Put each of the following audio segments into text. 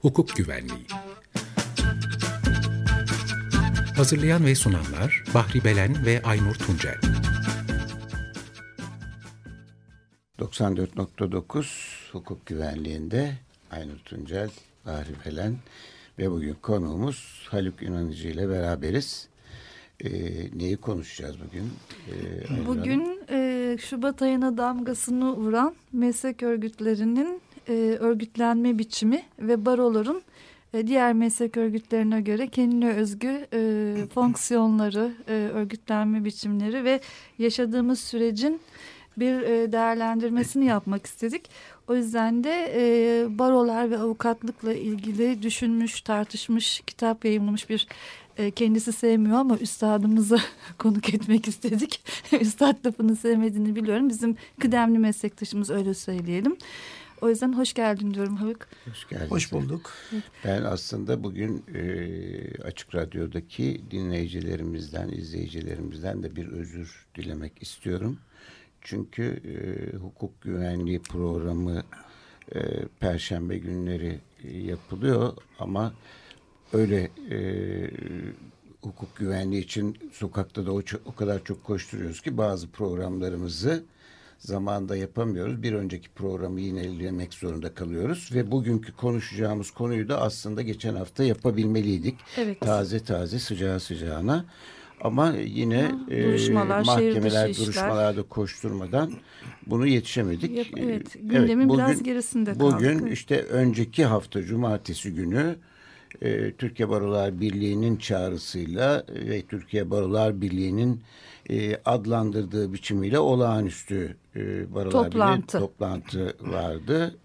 hukuk güvenliği. Hazırlayan ve sunanlar Bahri Belen ve Aynur Tuncel. 94.9 hukuk güvenliğinde Aynur Tuncel, Bahri Belen ve bugün konuğumuz Haluk İnanıcı ile beraberiz. Ee, neyi konuşacağız bugün? Ee, bugün e, Şubat ayına damgasını vuran meslek örgütlerinin e, örgütlenme biçimi ve baroların e, diğer meslek örgütlerine göre kendine özgü e, fonksiyonları, e, örgütlenme biçimleri ve yaşadığımız sürecin bir e, değerlendirmesini yapmak istedik. O yüzden de e, barolar ve avukatlıkla ilgili düşünmüş, tartışmış, kitap yayınlamış bir e, kendisi sevmiyor ama üstadımızı konuk etmek istedik. Üstad lafını sevmediğini biliyorum. Bizim kıdemli meslektaşımız öyle söyleyelim. O yüzden hoş geldin diyorum Haluk. Hoş geldin. Hoş bulduk. Ben aslında bugün e, Açık Radyo'daki dinleyicilerimizden, izleyicilerimizden de bir özür dilemek istiyorum. Çünkü e, hukuk güvenliği programı e, Perşembe günleri e, yapılıyor ama öyle e, hukuk güvenliği için sokakta da o, o kadar çok koşturuyoruz ki bazı programlarımızı zamanda yapamıyoruz. Bir önceki programı yinelemek zorunda kalıyoruz ve bugünkü konuşacağımız konuyu da aslında geçen hafta yapabilmeliydik. Evet. Taze taze sıcağı sıcağına. Ama yine duruşmalar, e, mahkemeler duruşmalarda koşturmadan bunu yetişemedik. Yap, evet, gündemin evet, bugün, biraz gerisinde kaldık. Bugün işte önceki hafta cumartesi günü e, Türkiye Barolar Birliği'nin çağrısıyla ve Türkiye Barolar Birliği'nin e, adlandırdığı biçimiyle olağanüstü e, Barolar toplantı. Birliği toplantı vardı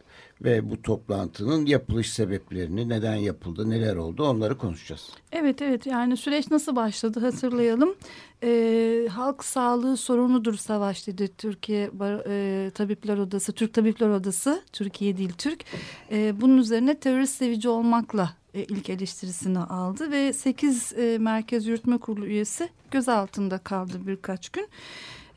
ve bu toplantının yapılış sebeplerini, neden yapıldı, neler oldu onları konuşacağız. Evet evet yani süreç nasıl başladı hatırlayalım. Ee, halk sağlığı sorunudur savaş dedi Türkiye e, Tabipler Odası, Türk Tabipler Odası, Türkiye değil Türk. E, bunun üzerine terörist sevici olmakla e, ilk eleştirisini aldı ve 8 e, Merkez Yürütme Kurulu üyesi gözaltında kaldı birkaç gün.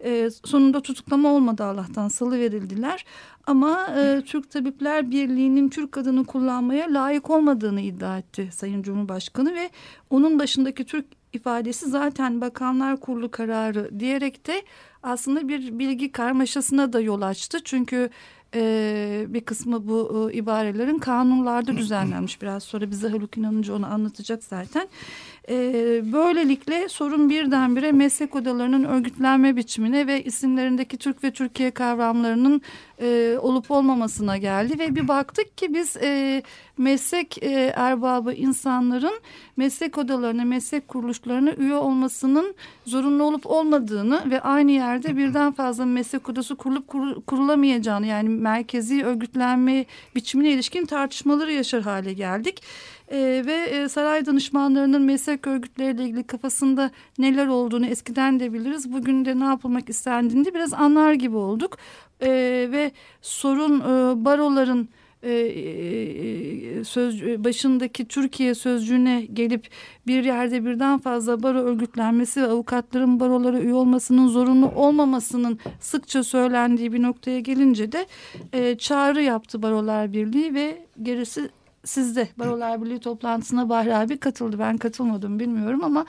E, sonunda tutuklama olmadı Allah'tan salı verildiler. Ama Türk Tabipler Birliği'nin Türk adını kullanmaya layık olmadığını iddia etti Sayın Cumhurbaşkanı ve onun başındaki Türk ifadesi zaten Bakanlar Kurulu kararı diyerek de aslında bir bilgi karmaşasına da yol açtı. Çünkü e, bir kısmı bu e, ibarelerin kanunlarda düzenlenmiş. Biraz sonra bize Haluk İnanıcı onu anlatacak zaten. E, böylelikle sorun birdenbire meslek odalarının örgütlenme biçimine ve isimlerindeki Türk ve Türkiye kavramlarının e, olup olmamasına geldi. Ve bir baktık ki biz e, meslek e, erbabı insanların meslek odalarına, meslek kuruluşlarına üye olmasının zorunlu olup olmadığını ve aynı yerde birden fazla meslek odası kurulup kur, kurulamayacağını yani merkezi örgütlenme biçimine ilişkin tartışmaları yaşar hale geldik. E, ve e, saray danışmanlarının meslek örgütleriyle ilgili kafasında neler olduğunu eskiden de biliriz. Bugün de ne yapılmak istendiğini biraz anlar gibi olduk. E, ve sorun e, baroların e, e, söz başındaki Türkiye sözcüğüne gelip bir yerde birden fazla baro örgütlenmesi ve avukatların barolara üye olmasının zorunlu olmamasının sıkça söylendiği bir noktaya gelince de e, çağrı yaptı Barolar Birliği ve gerisi sizde Barolar Birliği toplantısına Bahri abi katıldı. Ben katılmadım bilmiyorum ama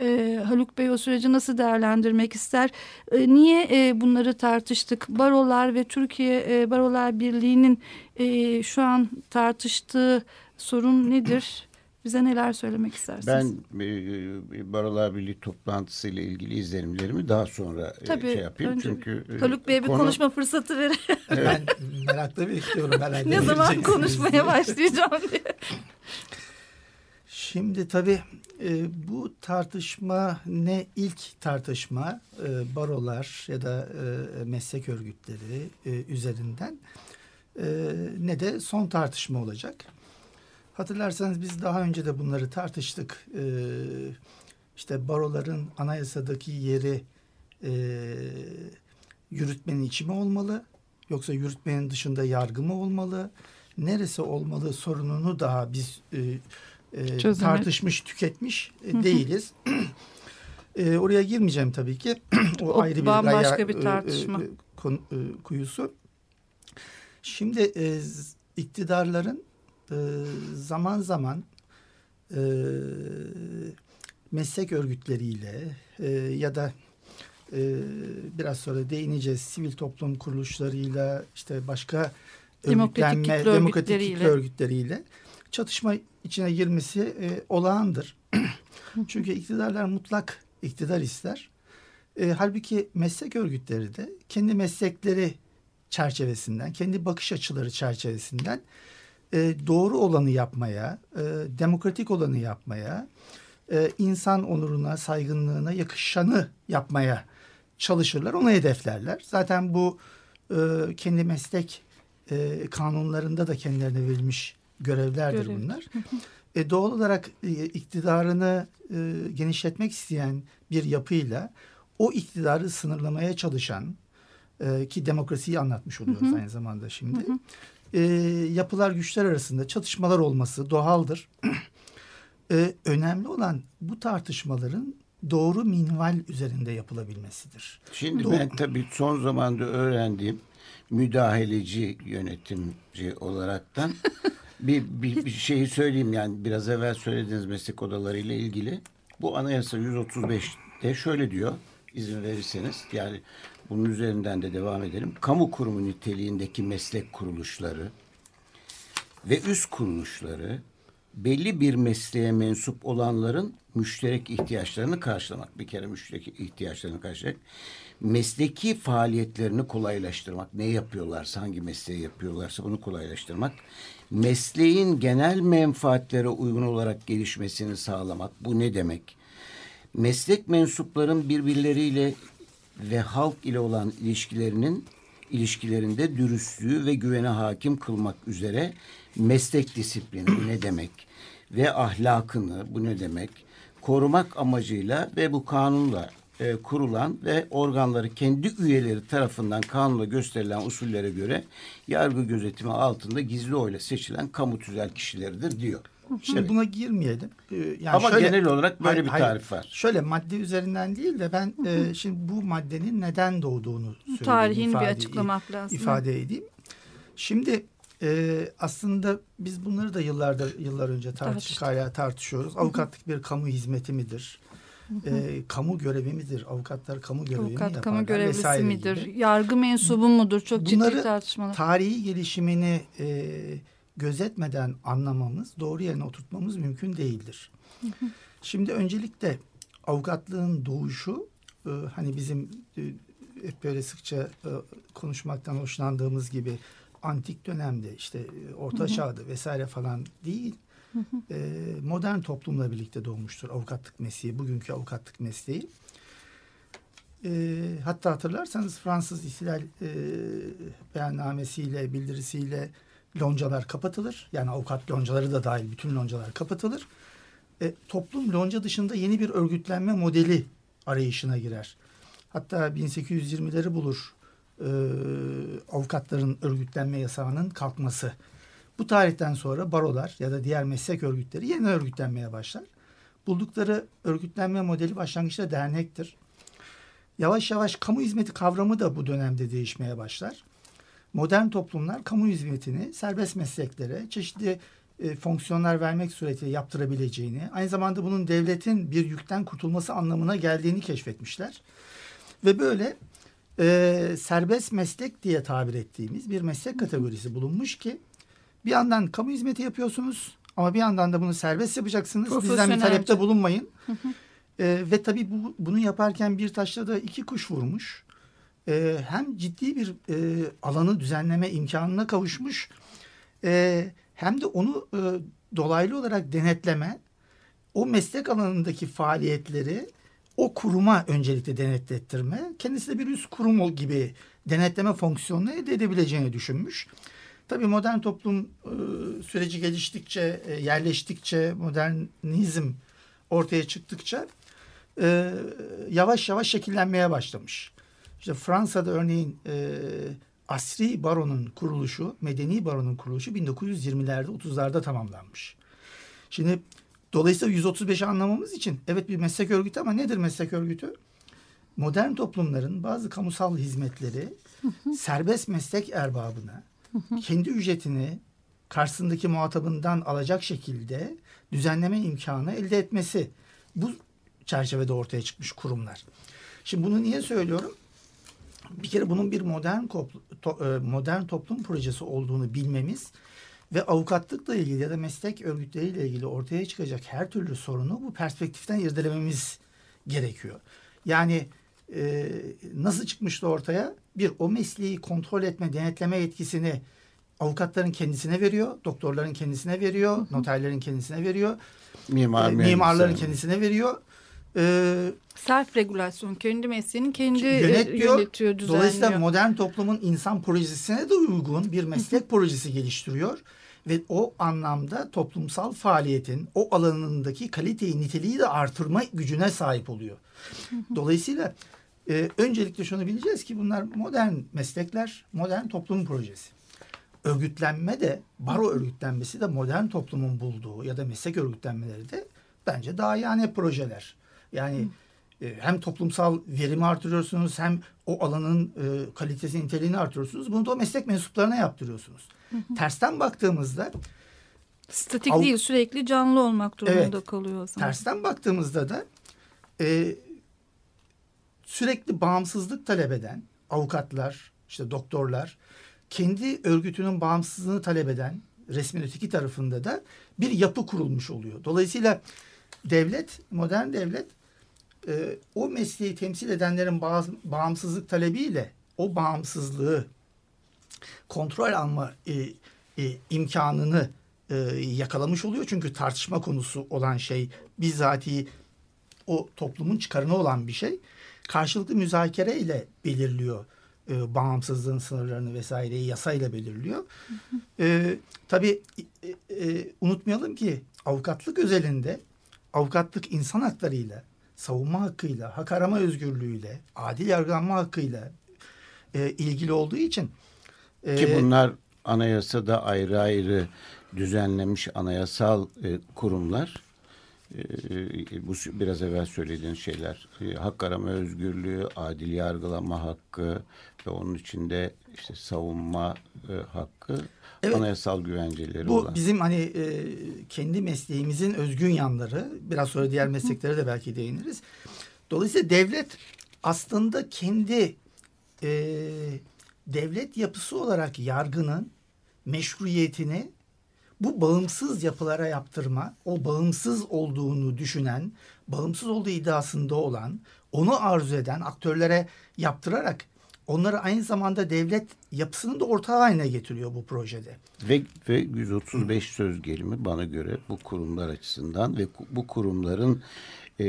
e, Haluk Bey o süreci nasıl değerlendirmek ister? E, niye e, bunları tartıştık? Barolar ve Türkiye e, Barolar Birliği'nin e, şu an tartıştığı sorun nedir? Bize neler söylemek istersiniz? Ben e, Barolar Birliği toplantısı ile ilgili izlenimlerimi daha sonra e, Tabii, şey yapayım. Önce Çünkü e, Haluk Bey'e konu... bir konuşma fırsatı verin. ben merakla bekliyorum. Ne zaman konuşmaya başlayacağım diye. Şimdi tabii e, bu tartışma ne ilk tartışma e, barolar ya da e, meslek örgütleri e, üzerinden e, ne de son tartışma olacak. Hatırlarsanız biz daha önce de bunları tartıştık. E, işte baroların anayasadaki yeri e, yürütmenin içi mi olmalı yoksa yürütmenin dışında yargı mı olmalı? Neresi olmalı sorununu daha biz e, e, tartışmış, tüketmiş e, değiliz. e, oraya girmeyeceğim tabii ki. o, o ayrı bir bambaşka gaya, bir e, tartışma. E, e, kuyusu. Şimdi e, iktidarların e, zaman zaman e, meslek örgütleriyle e, ya da e, biraz sonra değineceğiz sivil toplum kuruluşlarıyla işte başka Demokratik örgütlenme, kitle demokratik örgütleriyle. kitle örgütleriyle çatışma içine girmesi e, olağandır. Çünkü iktidarlar mutlak iktidar ister. E, halbuki meslek örgütleri de kendi meslekleri çerçevesinden, kendi bakış açıları çerçevesinden e, doğru olanı yapmaya, e, demokratik olanı yapmaya, e, insan onuruna, saygınlığına yakışanı yapmaya çalışırlar, onu hedeflerler. Zaten bu e, kendi meslek e, kanunlarında da kendilerine verilmiş görevlerdir Görev. bunlar. E, doğal olarak e, iktidarını e, genişletmek isteyen bir yapıyla o iktidarı sınırlamaya çalışan e, ki demokrasiyi anlatmış oluyoruz aynı zamanda şimdi. E, yapılar güçler arasında çatışmalar olması doğaldır. E, önemli olan bu tartışmaların doğru minval üzerinde yapılabilmesidir. Şimdi Doğru. ben tabii son zamanda öğrendiğim müdahaleci yönetimci olaraktan bir, bir, bir şeyi söyleyeyim yani biraz evvel söylediğiniz meslek odalarıyla ilgili. Bu anayasa 135'te şöyle diyor izin verirseniz yani bunun üzerinden de devam edelim. Kamu kurumu niteliğindeki meslek kuruluşları ve üst kuruluşları belli bir mesleğe mensup olanların müşterek ihtiyaçlarını karşılamak. Bir kere müşterek ihtiyaçlarını karşılamak. Mesleki faaliyetlerini kolaylaştırmak. Ne yapıyorlarsa, hangi mesleği yapıyorlarsa bunu kolaylaştırmak. Mesleğin genel menfaatlere uygun olarak gelişmesini sağlamak. Bu ne demek? Meslek mensupların birbirleriyle ve halk ile olan ilişkilerinin ilişkilerinde dürüstlüğü ve güvene hakim kılmak üzere meslek disiplini ne demek ve ahlakını bu ne demek korumak amacıyla ve bu kanunla e, kurulan ve organları kendi üyeleri tarafından kanunla gösterilen usullere göre yargı gözetimi altında gizli oyla seçilen kamu tüzel kişileridir diyor. Şimdi buna girmeyelim. Ee, Yani Ama genel olarak böyle bir hayır, tarif var. Şöyle madde üzerinden değil de ben e, şimdi bu maddenin neden doğduğunu söyleyeyim. Tarihini bir ifade- açıklamak lazım. ifade edeyim. Şimdi e, aslında biz bunları da yıllardır yıllar önce tartıştık hala tartışıyoruz. Avukatlık bir kamu hizmeti midir? E, kamu görevi midir? Avukatlar kamu görevi mi Avukat yaparlar? kamu görevlisi vesaire midir? gibi. Yargı mensubu mudur? Çok ciddi Bunları tartışmalar. Tarihi gelişimini e, gözetmeden anlamamız, doğru yerine oturtmamız mümkün değildir. Şimdi öncelikle avukatlığın doğuşu e, hani bizim e, hep böyle sıkça e, konuşmaktan hoşlandığımız gibi antik dönemde işte e, orta çağda vesaire falan değil. E, modern toplumla birlikte doğmuştur avukatlık mesleği, bugünkü avukatlık mesleği. E, hatta hatırlarsanız Fransız İhtilal e, beyannamesiyle, bildirisiyle loncalar kapatılır. Yani avukat loncaları da dahil bütün loncalar kapatılır. E, toplum lonca dışında yeni bir örgütlenme modeli arayışına girer. Hatta 1820'leri bulur e, avukatların örgütlenme yasağının kalkması. Bu tarihten sonra barolar ya da diğer meslek örgütleri yeni örgütlenmeye başlar. Buldukları örgütlenme modeli başlangıçta dernektir. Yavaş yavaş kamu hizmeti kavramı da bu dönemde değişmeye başlar. Modern toplumlar kamu hizmetini serbest mesleklere çeşitli e, fonksiyonlar vermek suretiyle yaptırabileceğini, aynı zamanda bunun devletin bir yükten kurtulması anlamına geldiğini keşfetmişler. Ve böyle e, serbest meslek diye tabir ettiğimiz bir meslek kategorisi bulunmuş ki bir yandan kamu hizmeti yapıyorsunuz ama bir yandan da bunu serbest yapacaksınız. Bizden bir talepte bulunmayın. E, ve tabii bu, bunu yaparken bir taşla da iki kuş vurmuş. E, hem ciddi bir e, alanı düzenleme imkanına kavuşmuş e, hem de onu e, dolaylı olarak denetleme, o meslek alanındaki faaliyetleri o kuruma öncelikle denetlettirme, kendisi de bir üst kurum gibi denetleme fonksiyonunu elde edebileceğini düşünmüş. Tabii modern toplum e, süreci geliştikçe, e, yerleştikçe, modernizm ortaya çıktıkça e, yavaş yavaş şekillenmeye başlamış. İşte Fransa'da örneğin e, asri baronun kuruluşu, medeni baronun kuruluşu 1920'lerde 30'larda tamamlanmış. Şimdi dolayısıyla 135'i anlamamız için evet bir meslek örgütü ama nedir meslek örgütü? Modern toplumların bazı kamusal hizmetleri serbest meslek erbabına kendi ücretini karşısındaki muhatabından alacak şekilde düzenleme imkanı elde etmesi. Bu çerçevede ortaya çıkmış kurumlar. Şimdi bunu niye söylüyorum? Bir kere bunun bir modern e, modern toplum projesi olduğunu bilmemiz ve avukatlıkla ilgili ya da meslek örgütleriyle ilgili ortaya çıkacak her türlü sorunu bu perspektiften irdelememiz gerekiyor. Yani e, nasıl çıkmıştı ortaya? Bir, o mesleği kontrol etme, denetleme yetkisini avukatların kendisine veriyor, doktorların kendisine veriyor, noterlerin kendisine veriyor, Mimar, e, mimarların kendisine veriyor. Ee, Self regülasyon, kendi mesleğini kendi e, yönetiyor, yönetiyor düzenliyor. Dolayısıyla modern toplumun insan projesine de uygun bir meslek projesi geliştiriyor ve o anlamda toplumsal faaliyetin o alanındaki kaliteyi, niteliği de artırma gücüne sahip oluyor. Dolayısıyla e, öncelikle şunu bileceğiz ki bunlar modern meslekler, modern toplum projesi. Örgütlenme de, baro örgütlenmesi de modern toplumun bulduğu ya da meslek örgütlenmeleri de bence daha yani projeler. Yani e, hem toplumsal verimi artırıyorsunuz hem o alanın e, kalitesi, niteliğini artırıyorsunuz. Bunu da o meslek mensuplarına yaptırıyorsunuz. Tersten baktığımızda statik değil sürekli canlı olmak durumunda evet, kalıyor o zaman. Tersten baktığımızda da e, sürekli bağımsızlık talep eden avukatlar, işte doktorlar, kendi örgütünün bağımsızlığını talep eden resmin öteki tarafında da bir yapı kurulmuş oluyor. Dolayısıyla devlet, modern devlet e, o mesleği temsil edenlerin bağımsızlık talebiyle o bağımsızlığı kontrol alma e, e, imkanını e, yakalamış oluyor. Çünkü tartışma konusu olan şey bizzati o toplumun çıkarına olan bir şey. Karşılıklı müzakere ile belirliyor e, bağımsızlığın sınırlarını vesaireyi yasayla belirliyor. E, tabii e, e, unutmayalım ki avukatlık özelinde avukatlık insan haklarıyla, savunma hakkıyla, hak arama özgürlüğüyle, adil yargılanma hakkıyla e, ilgili olduğu için e, ki bunlar anayasada ayrı ayrı düzenlenmiş anayasal e, kurumlar. E, bu biraz evvel söylediğin şeyler e, hak arama özgürlüğü, adil yargılama hakkı ve onun içinde işte savunma e, hakkı evet, anayasal güvenceleri bu olan. Bu bizim hani e, kendi mesleğimizin özgün yanları. Biraz sonra diğer mesleklere de belki değiniriz. Dolayısıyla devlet aslında kendi e, devlet yapısı olarak yargının meşruiyetini bu bağımsız yapılara yaptırma, o bağımsız olduğunu düşünen, bağımsız olduğu iddiasında olan, onu arzu eden aktörlere yaptırarak onları aynı zamanda devlet yapısını da ortağı haline getiriyor bu projede. Ve, ve 135 söz gelimi bana göre bu kurumlar açısından ve bu kurumların e,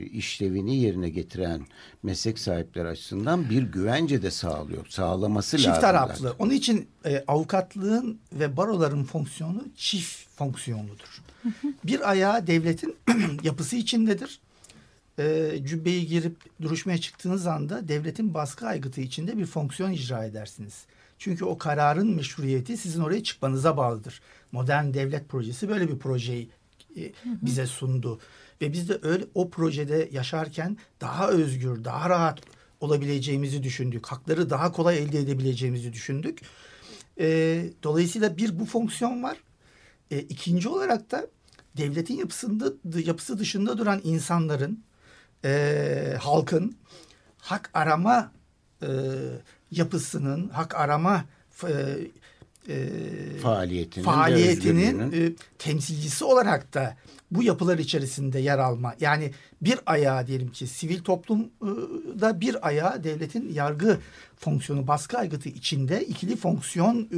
işlevini yerine getiren meslek sahipleri açısından bir güvence de sağlıyor. Sağlaması çift lazım. Çift taraflı. Onun için e, avukatlığın ve baroların fonksiyonu çift fonksiyonludur. bir ayağı devletin yapısı içindedir. E, cübbeyi girip duruşmaya çıktığınız anda devletin baskı aygıtı içinde bir fonksiyon icra edersiniz. Çünkü o kararın meşruiyeti sizin oraya çıkmanıza bağlıdır. Modern devlet projesi böyle bir projeyi e, bize sundu. Ve biz de öyle o projede yaşarken daha özgür, daha rahat olabileceğimizi düşündük. Hakları daha kolay elde edebileceğimizi düşündük. E, dolayısıyla bir bu fonksiyon var. E, ikinci olarak da devletin yapısında yapısı dışında duran insanların, e, halkın hak arama e, yapısının, hak arama e, e, faaliyetinin, faaliyetinin e, temsilcisi olarak da bu yapılar içerisinde yer alma. Yani bir ayağı diyelim ki sivil toplumda bir ayağı devletin yargı fonksiyonu baskı aygıtı içinde ikili fonksiyon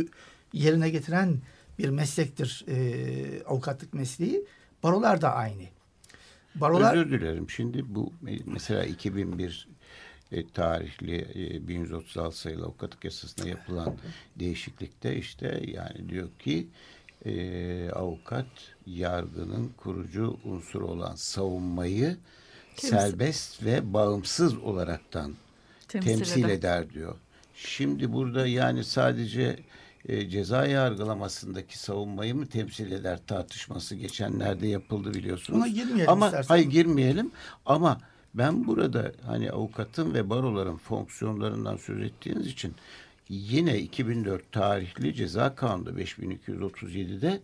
yerine getiren bir meslektir e, avukatlık mesleği. Barolar da aynı. Barolar... Özür dilerim. Şimdi bu mesela 2001 e, tarihli e, 1136 sayılı avukatlık yasasına yapılan değişiklikte işte yani diyor ki e, avukat yargının kurucu unsuru olan savunmayı Temsil. serbest ve bağımsız olaraktan temsil, temsil eder. eder diyor. Şimdi burada yani sadece e, ceza yargılamasındaki savunmayı mı temsil eder tartışması geçenlerde yapıldı biliyorsunuz. Ona girmeyelim Ama istersen. hayır girmeyelim ama ben burada hani avukatın ve baroların fonksiyonlarından söz ettiğiniz için yine 2004 tarihli ceza kanunu 5237'de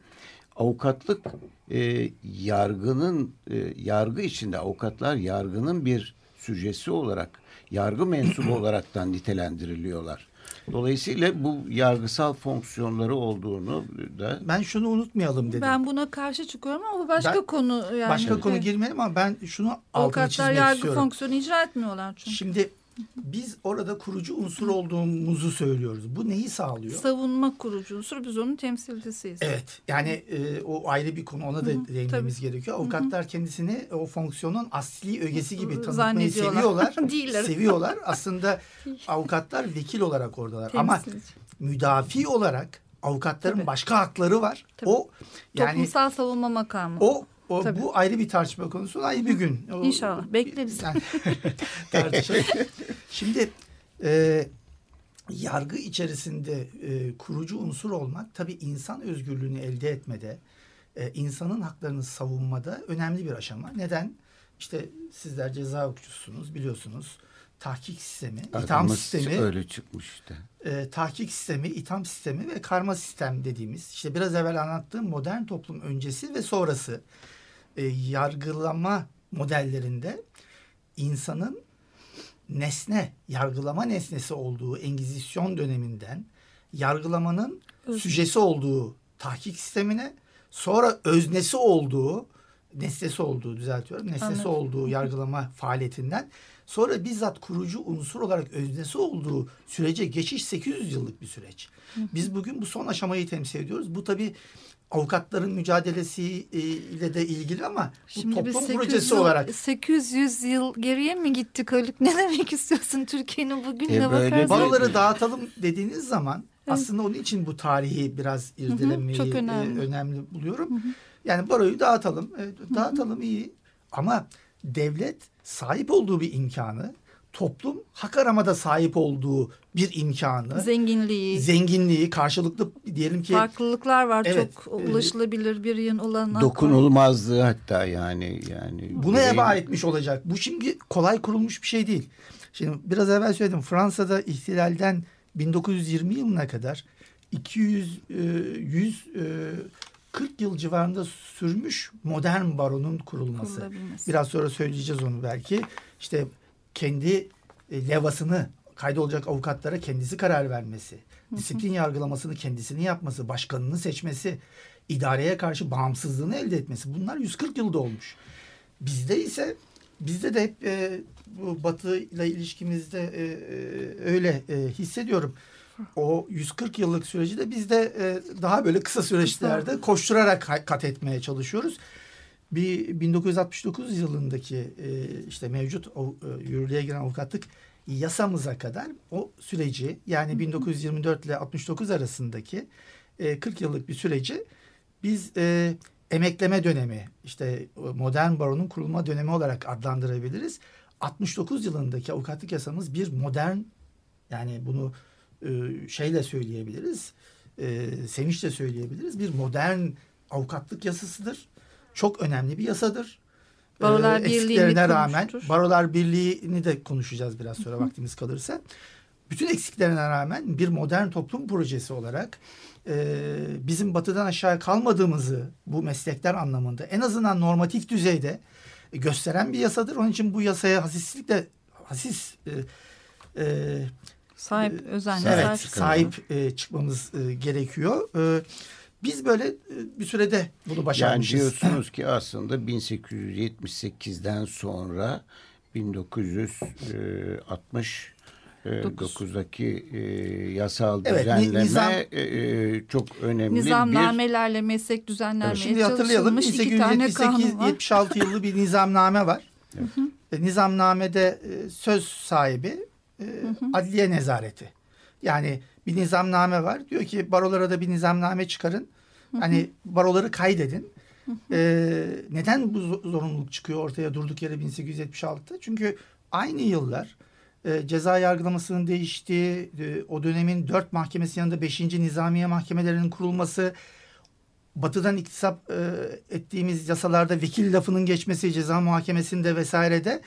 avukatlık e, yargının e, yargı içinde avukatlar yargının bir süjesi olarak yargı mensubu olaraktan nitelendiriliyorlar. Dolayısıyla bu yargısal fonksiyonları olduğunu da Ben şunu unutmayalım dedim. Ben buna karşı çıkıyorum ama bu başka Ben- konu. Yani. Başka konu Evet. girmeyelim ama ben şunu altını Avukatlar çizmek yargı istiyorum. fonksiyonu icra etmiyorlar çünkü. Şimdi biz orada kurucu unsur olduğumuzu söylüyoruz. Bu neyi sağlıyor? Savunma kurucu unsur biz onun temsilcisiyiz. Evet yani e, o ayrı bir konu ona da değinmemiz gerekiyor. Avukatlar kendisini o fonksiyonun asli ögesi gibi tanıtmayı seviyorlar. Değiller. seviyorlar. Aslında avukatlar vekil olarak oradalar. Ama Temsilci. müdafi olarak avukatların Tabii. başka hakları var. Tabii. O yani Toplumsal savunma makamı. o o Tabii. bu ayrı bir tartışma konusu. Ayrı bir gün. O- İnşallah. Bekleriz. Yani. Şimdi e, yargı içerisinde e, kurucu unsur olmak tabii insan özgürlüğünü elde etmede, e, insanın haklarını savunmada önemli bir aşama. Neden? İşte sizler ceza hukukçusunuz biliyorsunuz. Tahkik sistemi, itham adımız sistemi, öyle çıkmış işte. e, tahkik sistemi, itham sistemi ve karma sistem dediğimiz işte biraz evvel anlattığım modern toplum öncesi ve sonrası e, yargılama modellerinde insanın nesne, yargılama nesnesi olduğu Engizisyon döneminden yargılamanın Öz- süjesi olduğu tahkik sistemine sonra öznesi olduğu nesnesi olduğu düzeltiyorum nesnesi Anladım. olduğu yargılama faaliyetinden sonra bizzat kurucu unsur olarak öznesi olduğu sürece geçiş 800 yıllık bir süreç. Biz bugün bu son aşamayı temsil ediyoruz. Bu tabi avukatların mücadelesi ile de ilgili ama bu Şimdi biz toplum 800 projesi yıl, olarak 800 yıl geriye mi gittik Haluk? Ne demek istiyorsun Türkiye'nin bugününe E, bakarsan? Baroları dağıtalım dediğiniz zaman Evet. aslında onun için bu tarihi biraz irdelemeyi çok e, önemli. önemli. buluyorum. Yani baroyu dağıtalım. E, dağıtalım iyi ama devlet sahip olduğu bir imkanı, toplum hak aramada sahip olduğu bir imkanı, Zenginliği, zenginliği, karşılıklı diyelim ki farklılıklar var Evet, çok ulaşılabilir bir yığın olanak var. Dokunulmazlığı hatta yani yani Buna bireyin- eba etmiş olacak. Bu şimdi kolay kurulmuş bir şey değil. Şimdi biraz evvel söyledim. Fransa'da ihtilalden 1920 yılına kadar 200 e, 100 e, 40 yıl civarında sürmüş modern baronun kurulması. Biraz sonra söyleyeceğiz onu belki. İşte kendi e, levasını kaydolacak avukatlara kendisi karar vermesi, disiplin yargılamasını kendisini yapması, başkanını seçmesi, idareye karşı bağımsızlığını elde etmesi. Bunlar 140 yılda olmuş. Bizde ise bizde de hep e, bu Batı ile ilişkimizde e, e, öyle e, hissediyorum. O 140 yıllık süreci de biz de e, daha böyle kısa süreçlerde koşturarak kat etmeye çalışıyoruz. Bir 1969 yılındaki e, işte mevcut e, yürürlüğe giren avukatlık yasamıza kadar o süreci yani 1924 ile 69 arasındaki e, 40 yıllık bir süreci biz e, emekleme dönemi işte modern baronun kurulma dönemi olarak adlandırabiliriz. 69 yılındaki avukatlık yasamız bir modern yani bunu e, şeyle söyleyebiliriz. E, sevinçle söyleyebiliriz. Bir modern avukatlık yasasıdır. Çok önemli bir yasadır. Barolar E, Birliği'ni eksiklerine rağmen kurmuştur. Barolar Birliği'ni de konuşacağız biraz sonra vaktimiz kalırsa. Bütün eksiklerine rağmen bir modern toplum projesi olarak e, bizim batıdan aşağı kalmadığımızı bu meslekler anlamında en azından normatif düzeyde gösteren bir yasadır. Onun için bu yasaya hasislikle hasis e, e, Sahip, e, özenle evet, sahip. sahip e, çıkmamız e, gerekiyor. E, biz böyle e, bir sürede bunu Yani başarmışız. diyorsunuz ki aslında 1878'den sonra 1969'daki e, yasal Evet, düzenleme nizam- e, e, çok önemli bir Nizamnamelerle meslek düzenlenmeye Şimdi hatırlayalım çalışılmış iki tane kanun var. 1878-76 yıllı bir nizamname var. E, Nizamnamede e, söz sahibi e, adliye nezareti. Yani bir nizamname var. Diyor ki barolara da bir nizamname çıkarın. Hani baroları kaydedin. E, neden bu zo- zorunluluk çıkıyor ortaya durduk yere 1876'da? Çünkü aynı yıllar e, ceza yargılamasının değiştiği, e, o dönemin dört mahkemesi yanında beşinci nizamiye mahkemelerinin kurulması, batıdan iktisap e, ettiğimiz yasalarda vekil lafının geçmesi ceza muhakemesinde vesairede.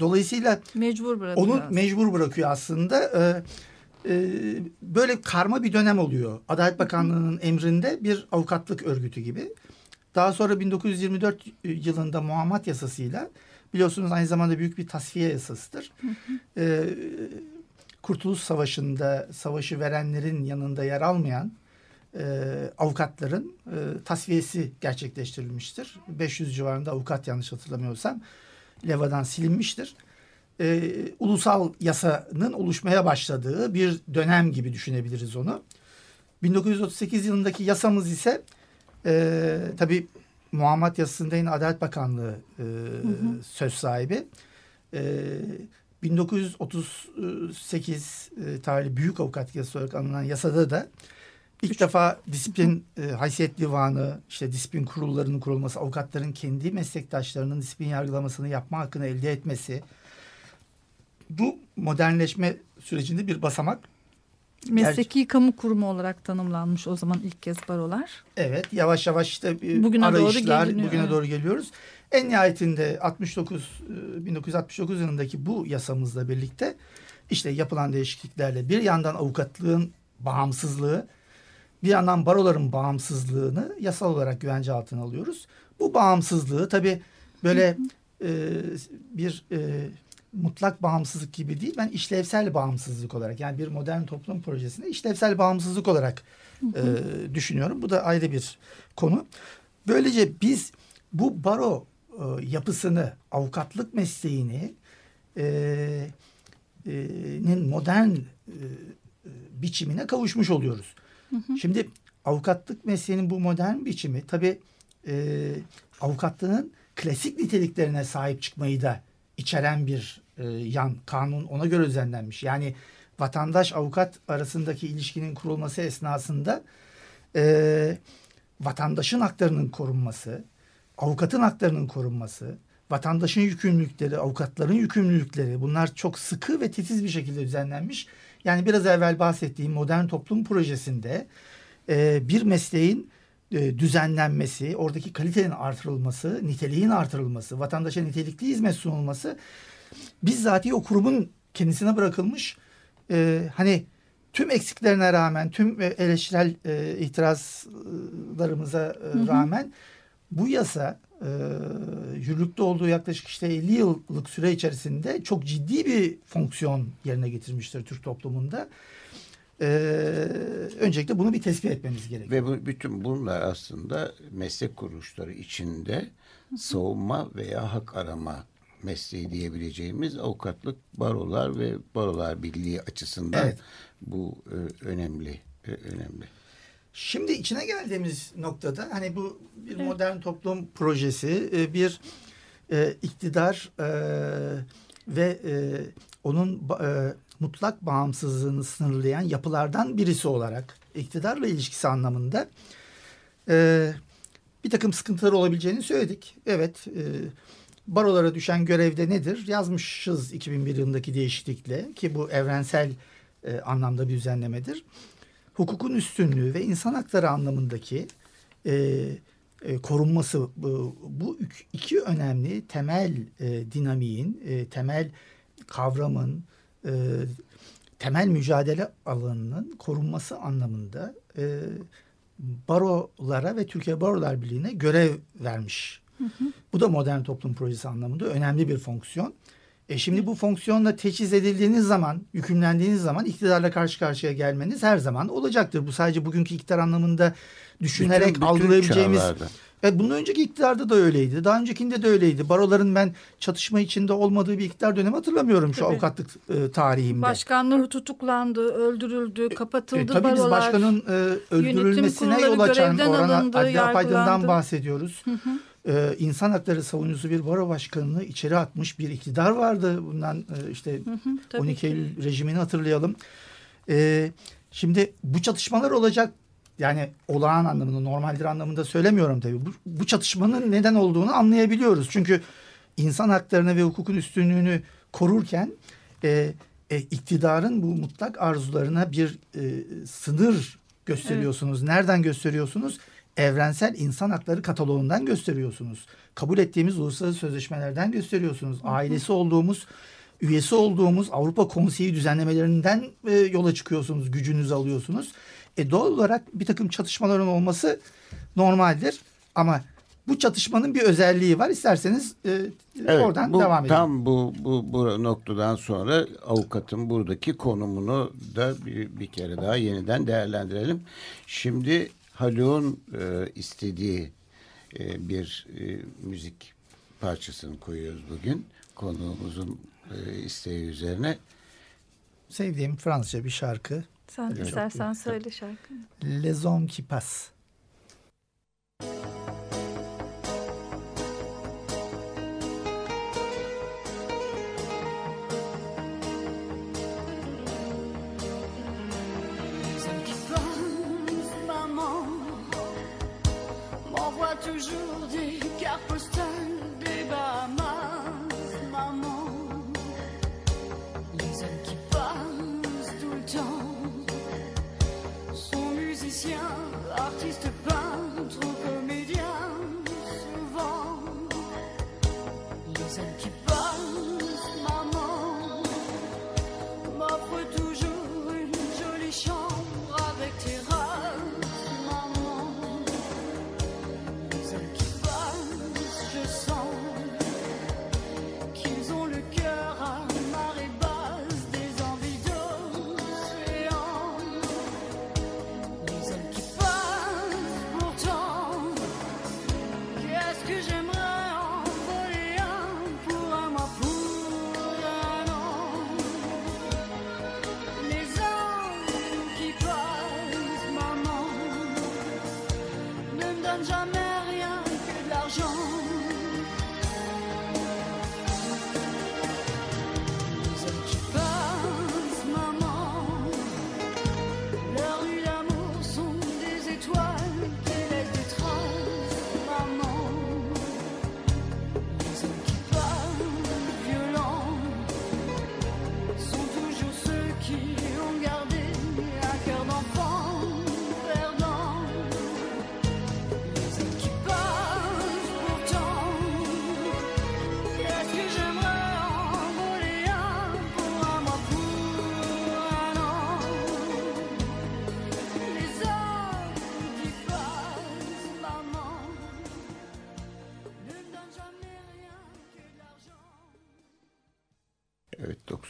Dolayısıyla Mecbur bırakıyor. onu aslında. mecbur bırakıyor aslında. E, böyle karma bir dönem oluyor. Adalet Bakanlığı'nın emrinde bir avukatlık örgütü gibi. Daha sonra 1924 yılında muammat yasasıyla biliyorsunuz aynı zamanda büyük bir tasfiye yasasıdır. Ee, Kurtuluş Savaşı'nda savaşı verenlerin yanında yer almayan e, avukatların e, tasfiyesi gerçekleştirilmiştir. 500 civarında avukat yanlış hatırlamıyorsam levadan silinmiştir. E, ulusal yasanın oluşmaya başladığı bir dönem gibi düşünebiliriz onu. 1938 yılındaki yasamız ise e, tabii muammat yasasında yine Adalet Bakanlığı e, hı hı. söz sahibi. E, 1938 e, tarihli büyük avukat yasası olarak anılan yasada da ilk Üç. defa disiplin e, haysiyet divanı, işte disiplin kurullarının kurulması, avukatların kendi meslektaşlarının disiplin yargılamasını yapma hakkını elde etmesi. Bu modernleşme sürecinde bir basamak. Mesleki Ger kamu kurumu olarak tanımlanmış o zaman ilk kez barolar. Evet yavaş yavaş işte e, bugüne arayışlar doğru bugüne evet. doğru geliyoruz. En nihayetinde 69 1969 yılındaki bu yasamızla birlikte işte yapılan değişikliklerle bir yandan avukatlığın bağımsızlığı bir yandan baroların bağımsızlığını yasal olarak güvence altına alıyoruz. Bu bağımsızlığı tabii böyle e, bir e, mutlak bağımsızlık gibi değil. Ben işlevsel bağımsızlık olarak yani bir modern toplum projesinde işlevsel bağımsızlık olarak e, düşünüyorum. Bu da ayrı bir konu. Böylece biz bu baro e, yapısını, avukatlık mesleğini e, e, modern e, biçimine kavuşmuş oluyoruz. Hı hı. Şimdi avukatlık mesleğinin bu modern biçimi tabii e, avukatlığın klasik niteliklerine sahip çıkmayı da içeren bir e, yan kanun ona göre düzenlenmiş. Yani vatandaş avukat arasındaki ilişkinin kurulması esnasında e, vatandaşın haklarının korunması, avukatın haklarının korunması, vatandaşın yükümlülükleri, avukatların yükümlülükleri bunlar çok sıkı ve titiz bir şekilde düzenlenmiş. Yani biraz evvel bahsettiğim modern toplum projesinde e, bir mesleğin e, düzenlenmesi, oradaki kalitenin artırılması, niteliğin artırılması, vatandaşa nitelikli hizmet sunulması bizzati o kurumun kendisine bırakılmış e, hani tüm eksiklerine rağmen, tüm eleştirel e, itirazlarımıza e, rağmen bu yasa e, yürürlükte olduğu yaklaşık işte 50 yıllık süre içerisinde çok ciddi bir fonksiyon yerine getirmiştir Türk toplumunda. Ee, öncelikle bunu bir tespit etmemiz gerekiyor. Ve bu, bütün bunlar aslında meslek kuruluşları içinde savunma veya hak arama mesleği diyebileceğimiz avukatlık barolar ve barolar birliği açısından evet. bu e, önemli e, önemli. Şimdi içine geldiğimiz noktada hani bu bir evet. modern toplum projesi e, bir e, iktidar e, ve e, onun e, mutlak bağımsızlığını sınırlayan yapılardan birisi olarak iktidarla ilişkisi anlamında e, bir takım sıkıntılar olabileceğini söyledik. Evet e, barolara düşen görevde nedir? Yazmışız 2001 yılındaki değişiklikle ki bu evrensel e, anlamda bir düzenlemedir. Hukukun üstünlüğü ve insan hakları anlamındaki e, e, korunması bu, bu iki önemli temel e, dinamiğin, e, temel kavramın, e, temel mücadele alanının korunması anlamında e, barolara ve Türkiye Barolar Birliği'ne görev vermiş Hı hı. Bu da modern toplum projesi anlamında önemli bir fonksiyon. E şimdi bu fonksiyonla teçhiz edildiğiniz zaman, yükümlendiğiniz zaman iktidarla karşı karşıya gelmeniz her zaman olacaktır. Bu sadece bugünkü iktidar anlamında düşünerek bütün, bütün algılayabileceğimiz... Çağlarda. Evet, bundan önceki iktidarda da öyleydi. Daha öncekinde de öyleydi. Baroların ben çatışma içinde olmadığı bir iktidar dönemi hatırlamıyorum şu tabii. avukatlık e, tarihimde. Başkanları tutuklandı, öldürüldü, kapatıldı e, e, tabii barolar. Tabii biz başkanın e, öldürülmesine yol açan Orhan Adli Apaydın'dan bahsediyoruz. Hı hı e, insan hakları savunucusu bir baro başkanını içeri atmış bir iktidar vardı. Bundan e, işte hı hı, 12 Eylül rejimini hatırlayalım. E, şimdi bu çatışmalar olacak. Yani olağan anlamında, normaldir anlamında söylemiyorum tabii. Bu, bu çatışmanın neden olduğunu anlayabiliyoruz. Çünkü insan haklarını ve hukukun üstünlüğünü korurken e, e, iktidarın bu mutlak arzularına bir e, sınır gösteriyorsunuz. Evet. Nereden gösteriyorsunuz? evrensel insan hakları kataloğundan gösteriyorsunuz. Kabul ettiğimiz uluslararası sözleşmelerden gösteriyorsunuz. Ailesi olduğumuz üyesi olduğumuz Avrupa Konseyi düzenlemelerinden e, yola çıkıyorsunuz, gücünüzü alıyorsunuz. E, doğal olarak bir takım çatışmaların olması normaldir. Ama bu çatışmanın bir özelliği var. İsterseniz e, evet, oradan bu, devam edelim. Tam bu, bu, bu noktadan sonra avukatın buradaki konumunu da bir, bir kere daha yeniden değerlendirelim. Şimdi Haluk'un e, istediği e, bir e, müzik parçasını koyuyoruz bugün. Konuğumuzun e, isteği üzerine. Sevdiğim Fransızca bir şarkı. Les hommes qui passent. artiste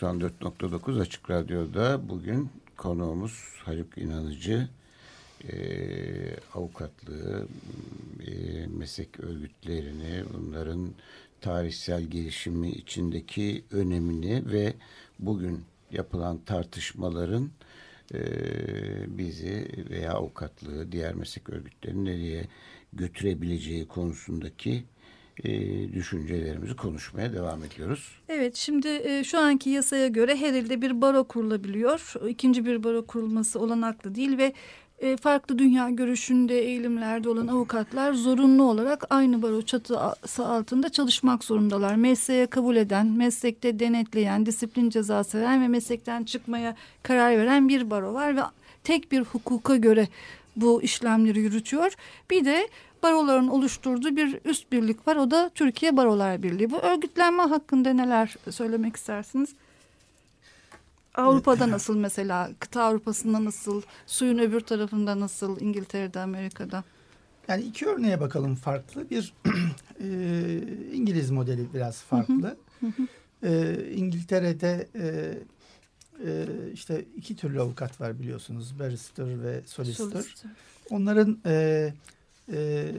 94.9 Açık Radyo'da bugün konuğumuz Haluk İnanıcı e, avukatlığı, e, meslek örgütlerini, bunların tarihsel gelişimi içindeki önemini ve bugün yapılan tartışmaların e, bizi veya avukatlığı, diğer meslek örgütlerini nereye götürebileceği konusundaki e, düşüncelerimizi konuşmaya devam ediyoruz. Evet şimdi e, şu anki yasaya göre her ilde bir baro kurulabiliyor. İkinci bir baro kurulması olanaklı değil ve e, farklı dünya görüşünde eğilimlerde olan avukatlar zorunlu olarak aynı baro çatısı altında çalışmak zorundalar. Mesleğe kabul eden, meslekte denetleyen, disiplin cezası veren ve meslekten çıkmaya karar veren bir baro var ve tek bir hukuka göre bu işlemleri yürütüyor. Bir de baroların oluşturduğu bir üst birlik var. O da Türkiye Barolar Birliği. Bu örgütlenme hakkında neler söylemek istersiniz? Avrupa'da nasıl mesela? Kıta Avrupa'sında nasıl? Suyun öbür tarafında nasıl? İngiltere'de, Amerika'da? Yani iki örneğe bakalım farklı. Bir e, İngiliz modeli biraz farklı. Hı hı. E, İngiltere'de e, e, işte iki türlü avukat var biliyorsunuz. Barrister ve solicitor. solicitor. Onların e, e,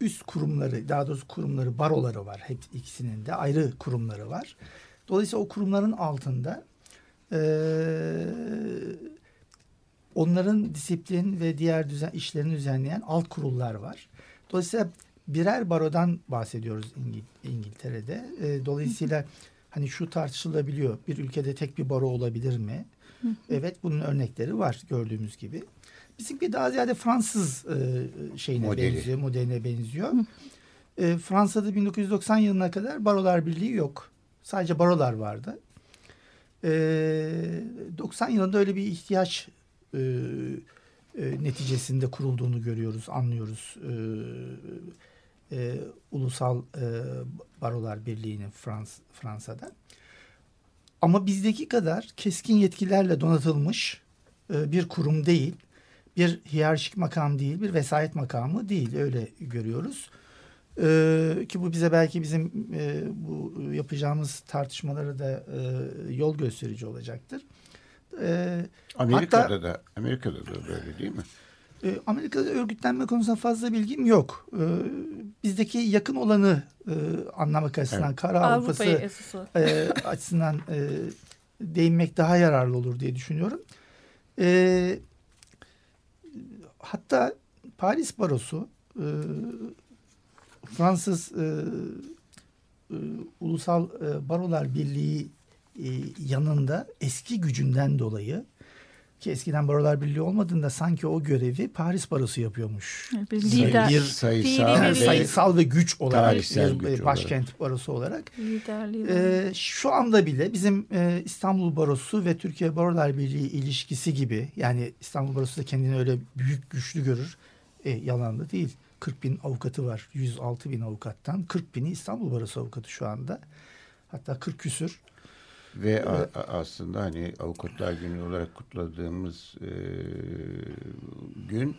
üst kurumları, daha doğrusu kurumları, baroları var. Hep ikisinin de ayrı kurumları var. Dolayısıyla o kurumların altında e, onların disiplin ve diğer düzen, işlerini düzenleyen alt kurullar var. Dolayısıyla birer barodan bahsediyoruz İngil İngiltere'de. E, dolayısıyla hani şu tartışılabiliyor. Bir ülkede tek bir baro olabilir mi? Evet bunun örnekleri var gördüğümüz gibi. Bizimki daha ziyade Fransız e, şeyine Modeli. benziyor, modeline benziyor. E, Fransa'da 1990 yılına kadar barolar birliği yok. Sadece barolar vardı. E, 90 yılında öyle bir ihtiyaç e, e, neticesinde kurulduğunu görüyoruz, anlıyoruz. E, e, Ulusal e, Barolar Birliği'nin Frans, Fransa'da. Ama bizdeki kadar keskin yetkilerle donatılmış e, bir kurum değil. Bir hiyerarşik makam değil, bir vesayet makamı değil. Öyle görüyoruz. E, ki bu bize belki bizim e, bu yapacağımız tartışmalara da e, yol gösterici olacaktır. Amerika'da hatta- da Amerika'da da böyle değil mi? E, Amerika'da örgütlenme konusunda fazla bilgim yok. E, bizdeki yakın olanı e, anlamak açısından kara Avrupa'sı Avrupa'yı e, açısından e, değinmek daha yararlı olur diye düşünüyorum. E, hatta Paris Barosu e, Fransız e, e, Ulusal e, Barolar Birliği e, yanında eski gücünden dolayı ki eskiden Barolar Birliği olmadığında sanki o görevi Paris Barosu yapıyormuş. Bir lider, bir sayısal ve sayısal ve güç olarak bir güç e, başkent barosu olarak. liderliği. var. Ee, şu anda bile bizim e, İstanbul Barosu ve Türkiye Barolar Birliği ilişkisi gibi yani İstanbul Barosu da kendini öyle büyük güçlü görür. E, yalan da değil. 40 bin avukatı var. 106 bin avukattan 40 bini İstanbul Barosu avukatı şu anda. Hatta 40 küsür. Ve a- a- aslında hani Avukatlar Günü olarak kutladığımız e, gün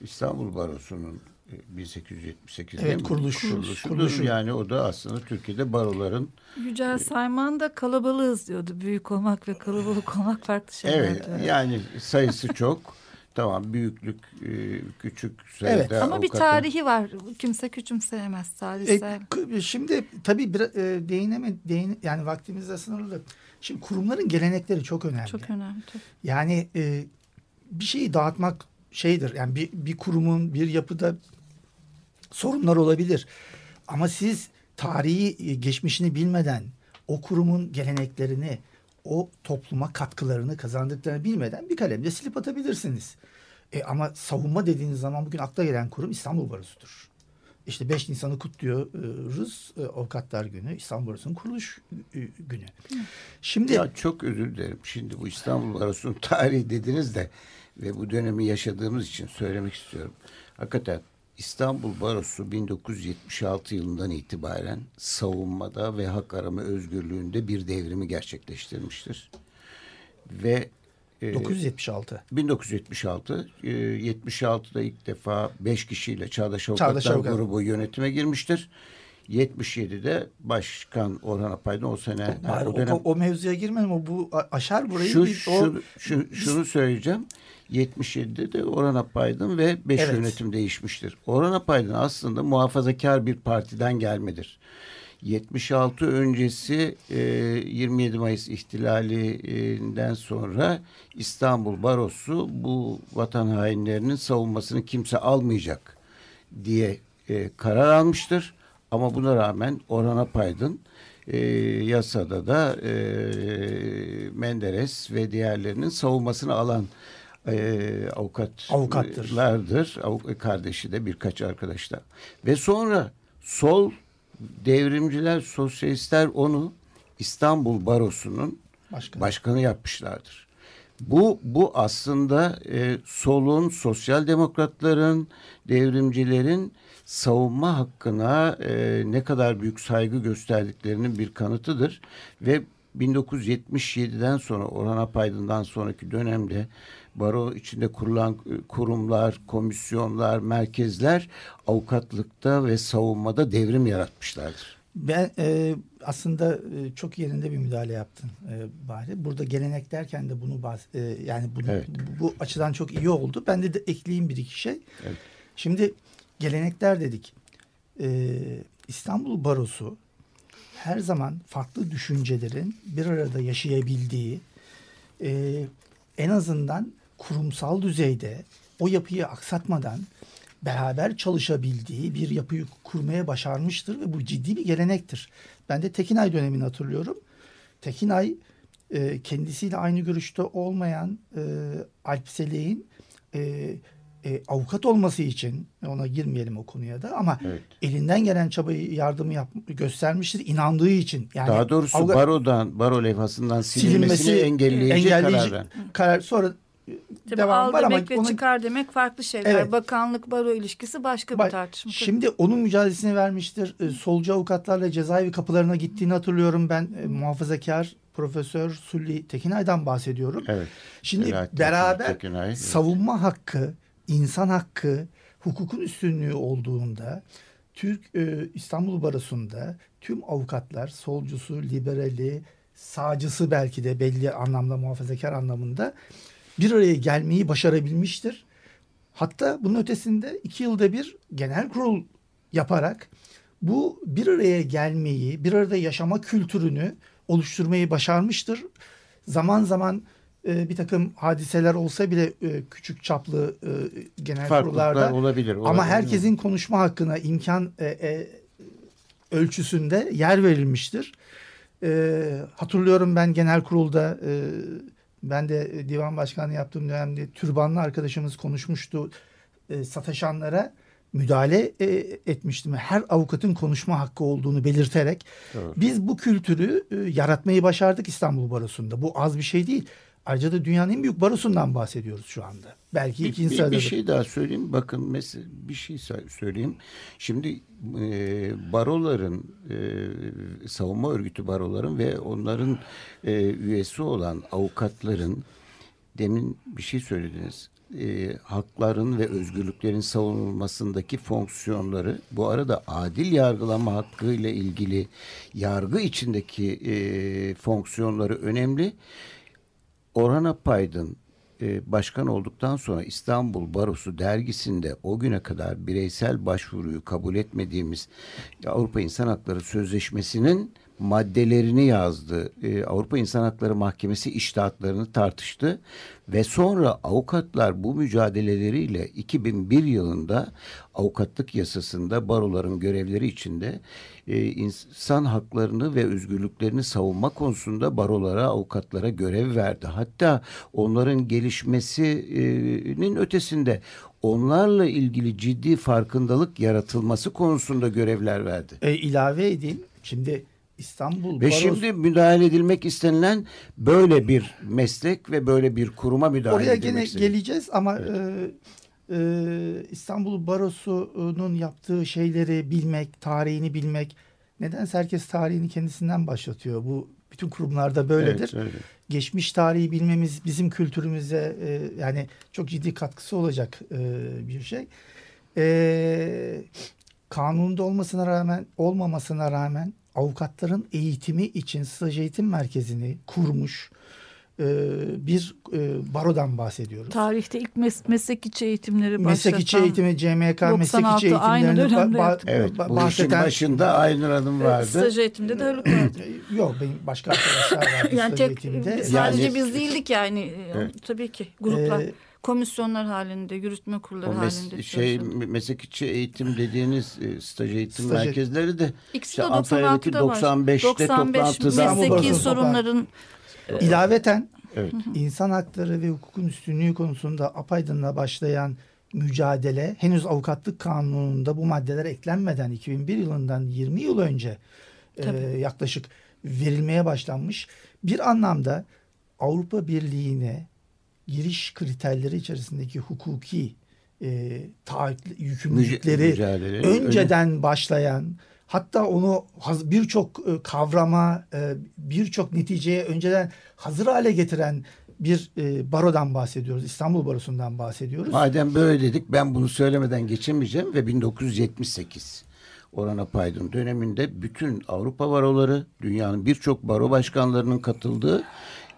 İstanbul Barosu'nun e, 1878 değil Evet, mi? kuruluşu. Kuruluşu. Yani o da aslında Türkiye'de baroların Yücel Sayman da kalabalığız diyordu. Büyük olmak ve kalabalık olmak farklı şeyler. evet diyor. yani sayısı çok. Tamam büyüklük e, küçük sayıda Evet, Ama bir tarihi var. Kimse küçümseyemez E, tarihsel. k- şimdi tabii bir, e, değineme, değin, yani vaktimiz de sınırlı. Şimdi kurumların gelenekleri çok önemli. Çok önemli. Yani e, bir şeyi dağıtmak şeydir. Yani bir, bir kurumun bir yapıda sorunlar olabilir. Ama siz tarihi e, geçmişini bilmeden o kurumun geleneklerini, o topluma katkılarını kazandıklarını bilmeden bir kalemle silip atabilirsiniz. E, ama savunma dediğiniz zaman bugün akla gelen kurum İstanbul Barosu'dur. İşte 5 Nisan'ı kutluyoruz. E, Avukatlar Günü, İstanbul Barosu'nun kuruluş e, günü. Şimdi Ya çok özür dilerim. Şimdi bu İstanbul Barosu'nun tarihi dediniz de ve bu dönemi yaşadığımız için söylemek istiyorum. Hakikaten İstanbul Barosu 1976 yılından itibaren savunmada ve hak arama özgürlüğünde bir devrimi gerçekleştirmiştir. Ve e, 976. 1976, e, 76'da ilk defa 5 kişiyle Çağdaş Avukatlar Çağdaş Avukat. grubu yönetime girmiştir. 77'de Başkan Orhan Apaydın o sene Hayır, o o, dönem o mevzuya girmedim. O bu aşar burayı. şu, bir, şu, o, şu, şunu söyleyeceğim. 77'de de Orhan Apaydın ve 5 Evet. yönetim değişmiştir. Orhan Apaydın aslında muhafazakar bir partiden gelmedir. 76 öncesi e, 27 Mayıs ihtilalinden sonra İstanbul Barosu bu vatan hainlerinin savunmasını kimse almayacak diye e, karar almıştır. Ama buna rağmen Orhan Apaydın e, yasada da e, Menderes ve diğerlerinin savunmasını alan e, avukat Avukattır. avukatlardır. Avuk- kardeşi de birkaç arkadaş da. Ve sonra sol devrimciler, sosyalistler onu İstanbul Barosu'nun Başkanı. başkanı yapmışlardır. Bu bu aslında e, solun, sosyal demokratların, devrimcilerin savunma hakkına e, ne kadar büyük saygı gösterdiklerinin bir kanıtıdır ve 1977'den sonra Orhan Apaydın'dan sonraki dönemde baro içinde kurulan e, kurumlar, komisyonlar, merkezler avukatlıkta ve savunmada devrim yaratmışlardır. Ben e, aslında e, çok yerinde bir müdahale yaptın e, Bahri. Burada gelenek derken de bunu bahs- e, yani bunu, Evet. bu, bu açıdan çok iyi oldu. Ben de, de ekleyeyim bir iki şey. Evet. Şimdi gelenekler dedik. E, İstanbul Barosu her zaman farklı düşüncelerin bir arada yaşayabildiği e, en azından kurumsal düzeyde o yapıyı aksatmadan beraber çalışabildiği bir yapıyı kurmaya başarmıştır ve bu ciddi bir gelenektir. Ben de Tekinay dönemini hatırlıyorum. Tekinay e, kendisiyle aynı görüşte olmayan e, Alp Selek'in e, e, avukat olması için ona girmeyelim o konuya da ama Evet. elinden gelen çabayı yardımı yap, göstermiştir inandığı için. Yani Daha doğrusu avukat- barodan, baro levhasından silinmesini, silinmesi engelleyici, engelleyici karar karar sonra Tabii devam al var ama demek ve ona- çıkar demek farklı şeyler. Evet. Bakanlık baro ilişkisi başka bir Bak, tartışma. Şimdi onun mücadelesini vermiştir. E, solcu avukatlarla cezaevi kapılarına gittiğini hatırlıyorum ben. E, muhafazakar Profesör Sulli Tekinay'dan bahsediyorum. Evet. Şimdi Selahattin beraber Tekinay, evet. savunma hakkı, insan hakkı, hukukun üstünlüğü olduğunda Türk e, İstanbul Barosu'nda tüm avukatlar solcusu, liberali, sağcısı belki de belli anlamda muhafazakar anlamında bir araya gelmeyi başarabilmiştir. Hatta bunun ötesinde iki yılda bir genel kurul yaparak bu bir araya gelmeyi, bir arada yaşama kültürünü oluşturmayı başarmıştır. Zaman zaman e, bir takım hadiseler olsa bile e, küçük çaplı e, genel kurullarda olabilir. ama olabilir. herkesin konuşma hakkına imkan e, e, ölçüsünde yer verilmiştir. E, hatırlıyorum ben genel kurulda e, ben de divan başkanı yaptığım dönemde türbanlı arkadaşımız konuşmuştu. E, sataşanlara müdahale e, etmiştim. Her avukatın konuşma hakkı olduğunu belirterek Doğru. biz bu kültürü e, yaratmayı başardık İstanbul Barosu'nda. Bu az bir şey değil. Ayrıca da dünyanın en büyük barosundan bahsediyoruz şu anda. Belki Bir, ikinci sırada. bir şey daha söyleyeyim. Bakın mesela bir şey söyleyeyim. Şimdi e, baroların e, savunma örgütü baroların ve onların e, üyesi olan avukatların demin bir şey söylediniz. E, hakların ve özgürlüklerin savunulmasındaki fonksiyonları bu arada adil yargılama hakkı ile ilgili yargı içindeki e, fonksiyonları önemli. Orhan Apaydın e, başkan olduktan sonra İstanbul Barosu dergisinde o güne kadar bireysel başvuruyu kabul etmediğimiz Avrupa İnsan Hakları Sözleşmesi'nin maddelerini yazdı. E, Avrupa İnsan Hakları Mahkemesi iştahatlarını tartıştı ve sonra avukatlar bu mücadeleleriyle 2001 yılında avukatlık yasasında baroların görevleri içinde e, insan haklarını ve özgürlüklerini savunma konusunda barolara, avukatlara görev verdi. Hatta onların gelişmesinin ötesinde onlarla ilgili ciddi farkındalık yaratılması konusunda görevler verdi. E, ilave edeyim. Şimdi İstanbul Ve Barosu şimdi müdahale edilmek istenilen böyle bir meslek ve böyle bir kuruma müdahale oraya gene geleceğiz ama e, e, İstanbul Barosu'nun yaptığı şeyleri bilmek, tarihini bilmek nedense herkes tarihini kendisinden başlatıyor. Bu bütün kurumlarda böyledir. Evet, öyle. Geçmiş tarihi bilmemiz bizim kültürümüze e, yani çok ciddi katkısı olacak e, bir şey. E, kanunda olmasına rağmen olmamasına rağmen avukatların eğitimi için staj eğitim merkezini kurmuş e, bir e, barodan bahsediyoruz. Tarihte ilk mes- meslek içi eğitimleri başlatan. Meslek içi eğitimi, CMK meslek 96 içi aynı eğitimlerini ba-. Evet, ba- bu bahseden başında Aynur Hanım vardı. Staj eğitimde de Haluk vardı. yok benim başka arkadaşlar vardı yani staj tek eğitimde. sadece Yani- biz değildik yani. Evet. Tabii ki gruplar. Ee, komisyonlar halinde, yürütme kurulları O mes- halinde şey çalışıldı. meslek içi eğitim dediğiniz e, staj eğitim Staj- merkezleri de İkisi işte de Antalya'daki 96'da var. 95'te 95 toplantıda mesleki sorunların İlaveten Evet. insan hakları ve hukukun üstünlüğü konusunda Apaydın'la başlayan mücadele henüz avukatlık kanununda bu maddeler eklenmeden 2001 yılından 20 yıl önce e, yaklaşık verilmeye başlanmış. Bir anlamda Avrupa Birliği'ne giriş kriterleri içerisindeki hukuki e, taahhüt- yükümlülükleri mücadele- önceden başlayan hatta onu birçok e, kavrama e, birçok neticeye önceden hazır hale getiren bir e, barodan bahsediyoruz. İstanbul Barosu'ndan bahsediyoruz. Madem böyle dedik ben bunu söylemeden geçemeyeceğim ve 1978 Orhan Apaydın döneminde bütün Avrupa baroları, dünyanın birçok baro başkanlarının katıldığı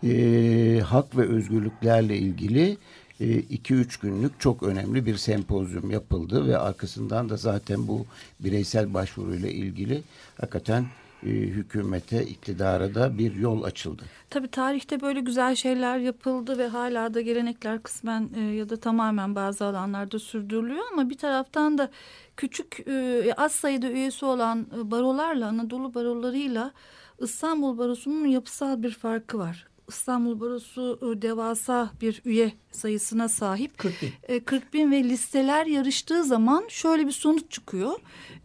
e, hak ve özgürlüklerle ilgili 2-3 günlük çok önemli bir sempozyum yapıldı ve arkasından da zaten bu bireysel başvuruyla ilgili hakikaten e, hükümete, iktidara da bir yol açıldı. Tabii tarihte böyle güzel şeyler yapıldı ve hala da gelenekler kısmen e, ya da tamamen bazı alanlarda sürdürülüyor ama bir taraftan da küçük e, az sayıda üyesi olan e, barolarla Anadolu barolarıyla İstanbul Barosu'nun yapısal bir farkı var. İstanbul Barosu e, devasa bir üye sayısına sahip. 40 bin. E, 40 bin ve listeler yarıştığı zaman şöyle bir sonuç çıkıyor.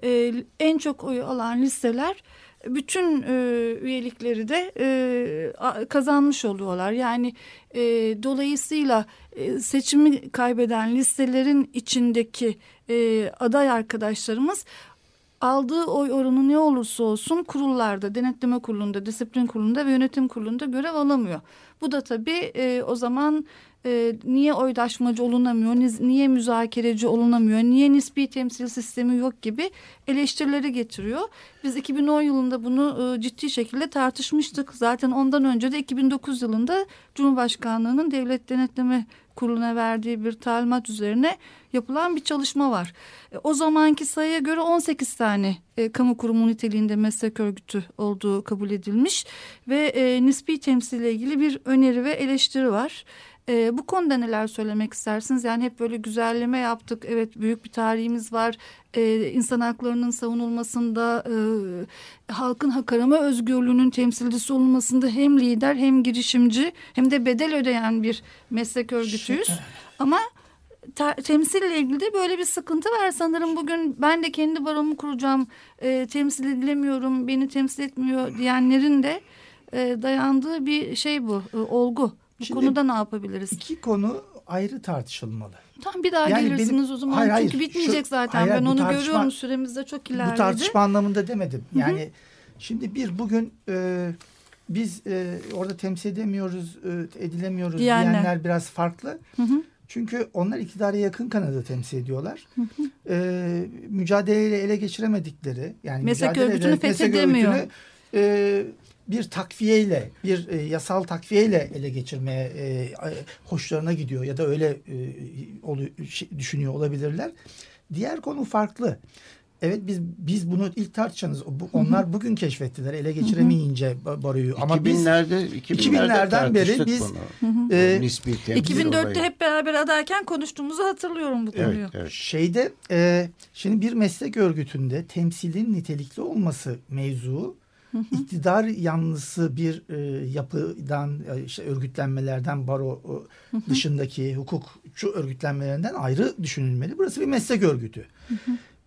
E, en çok oyu alan listeler bütün e, üyelikleri de e, kazanmış oluyorlar. Yani e, dolayısıyla e, seçimi kaybeden listelerin içindeki e, aday arkadaşlarımız aldığı oy oranı ne olursa olsun kurullarda, denetleme kurulunda, disiplin kurulunda ve yönetim kurulunda görev alamıyor. Bu da tabii e, o zaman e, niye oydaşmacı olunamıyor, niye müzakereci olunamıyor, niye nispi temsil sistemi yok gibi eleştirileri getiriyor. Biz 2010 yılında bunu e, ciddi şekilde tartışmıştık. Zaten ondan önce de 2009 yılında Cumhurbaşkanlığı'nın Devlet Denetleme Kurulu'na verdiği bir talimat üzerine yapılan bir çalışma var. E, O zamanki sayıya göre 18 tane e, kamu kurumu niteliğinde meslek örgütü olduğu kabul edilmiş ve e, nispi temsille ilgili bir öneri ve eleştiri var. E, bu konuda neler söylemek istersiniz? Yani hep böyle güzelleme yaptık. Evet büyük bir tarihimiz var. E, insan haklarının savunulmasında, e, halkın hak arama özgürlüğünün temsilcisi olunmasında hem lider hem girişimci hem de bedel ödeyen bir meslek örgütüyüz. Ama ta- temsille ilgili de böyle bir sıkıntı var sanırım bugün ben de kendi baromu kuracağım e, temsil edilemiyorum beni temsil etmiyor diyenlerin de e, dayandığı bir şey bu e, olgu. Bu Şimdi konuda ne yapabiliriz? İki konu ayrı tartışılmalı. Tam bir daha Yani gelirsiniz benim- o zaman Hayır, hayır. çünkü bitmeyecek Şu- zaten hayır, ben onu tartışma- görüyorum süremiz de çok ilerledi. Bu tartışma anlamında demedim. Yani şimdi bir bugün e, biz e, orada temsil edemiyoruz, e, edilemiyoruz Diyenler. diyenler biraz farklı. Hı hı. Çünkü onlar iktidara yakın kanadı temsil ediyorlar. E, mücadeleyle ele geçiremedikleri yani Meslek örgütünü fethedemiyor. örgütünü, e, bir takviyeyle, bir e, yasal takviyeyle ele geçirmeye e, hoşlarına gidiyor ya da öyle e, oluyor, şey- düşünüyor olabilirler. Diğer konu farklı. Evet biz biz bunu ilk tartışanız. Bu, onlar bugün keşfettiler ele geçiremeyince ba- baroyu. Ama biz 2000'lerde 2000'lerden beri biz, bunu. e, temsil 2004'te olayı. hep beraber adayken konuştuğumuzu hatırlıyorum bu konuyu. Evet, evet. şeyde e, şimdi bir meslek örgütünde temsilin nitelikli olması mevzu iktidar yanlısı bir e, yapıdan e, işte örgütlenmelerden baro e, dışındaki hukukçu örgütlenmelerinden ayrı düşünülmeli. Burası bir meslek örgütü.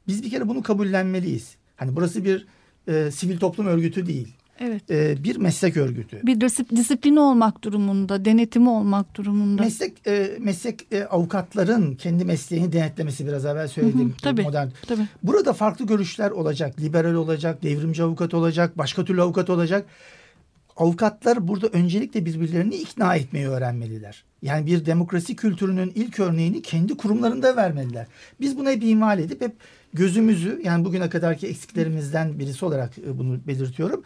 Biz bir kere bunu kabullenmeliyiz. Hani burası bir e, sivil toplum örgütü değil. Evet. E, bir meslek örgütü. Bir disip- disiplini olmak durumunda, denetimi olmak durumunda. Meslek e, meslek e, avukatların kendi mesleğini denetlemesi biraz evvel söylediğim Hı hı, tabii. modern. Tabii. Burada farklı görüşler olacak. Liberal olacak, devrimci avukat olacak, başka türlü avukat olacak. Avukatlar burada öncelikle birbirlerini ikna etmeyi öğrenmeliler. Yani bir demokrasi kültürünün ilk örneğini kendi kurumlarında vermeliler. Biz buna hep ihmal edip hep gözümüzü yani bugüne kadarki eksiklerimizden birisi olarak e, bunu belirtiyorum.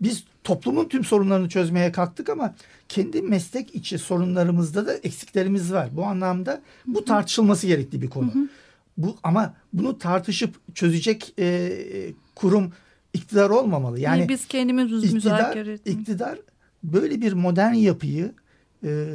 Biz toplumun tüm sorunlarını çözmeye kalktık ama kendi meslek içi sorunlarımızda da eksiklerimiz var. Bu anlamda bu tartışılması gerekli bir konu. Bu ama bunu tartışıp çözecek e, kurum iktidar olmamalı. Yani Yani biz kendimiz iktidar, iktidar böyle bir modern yapıyı e,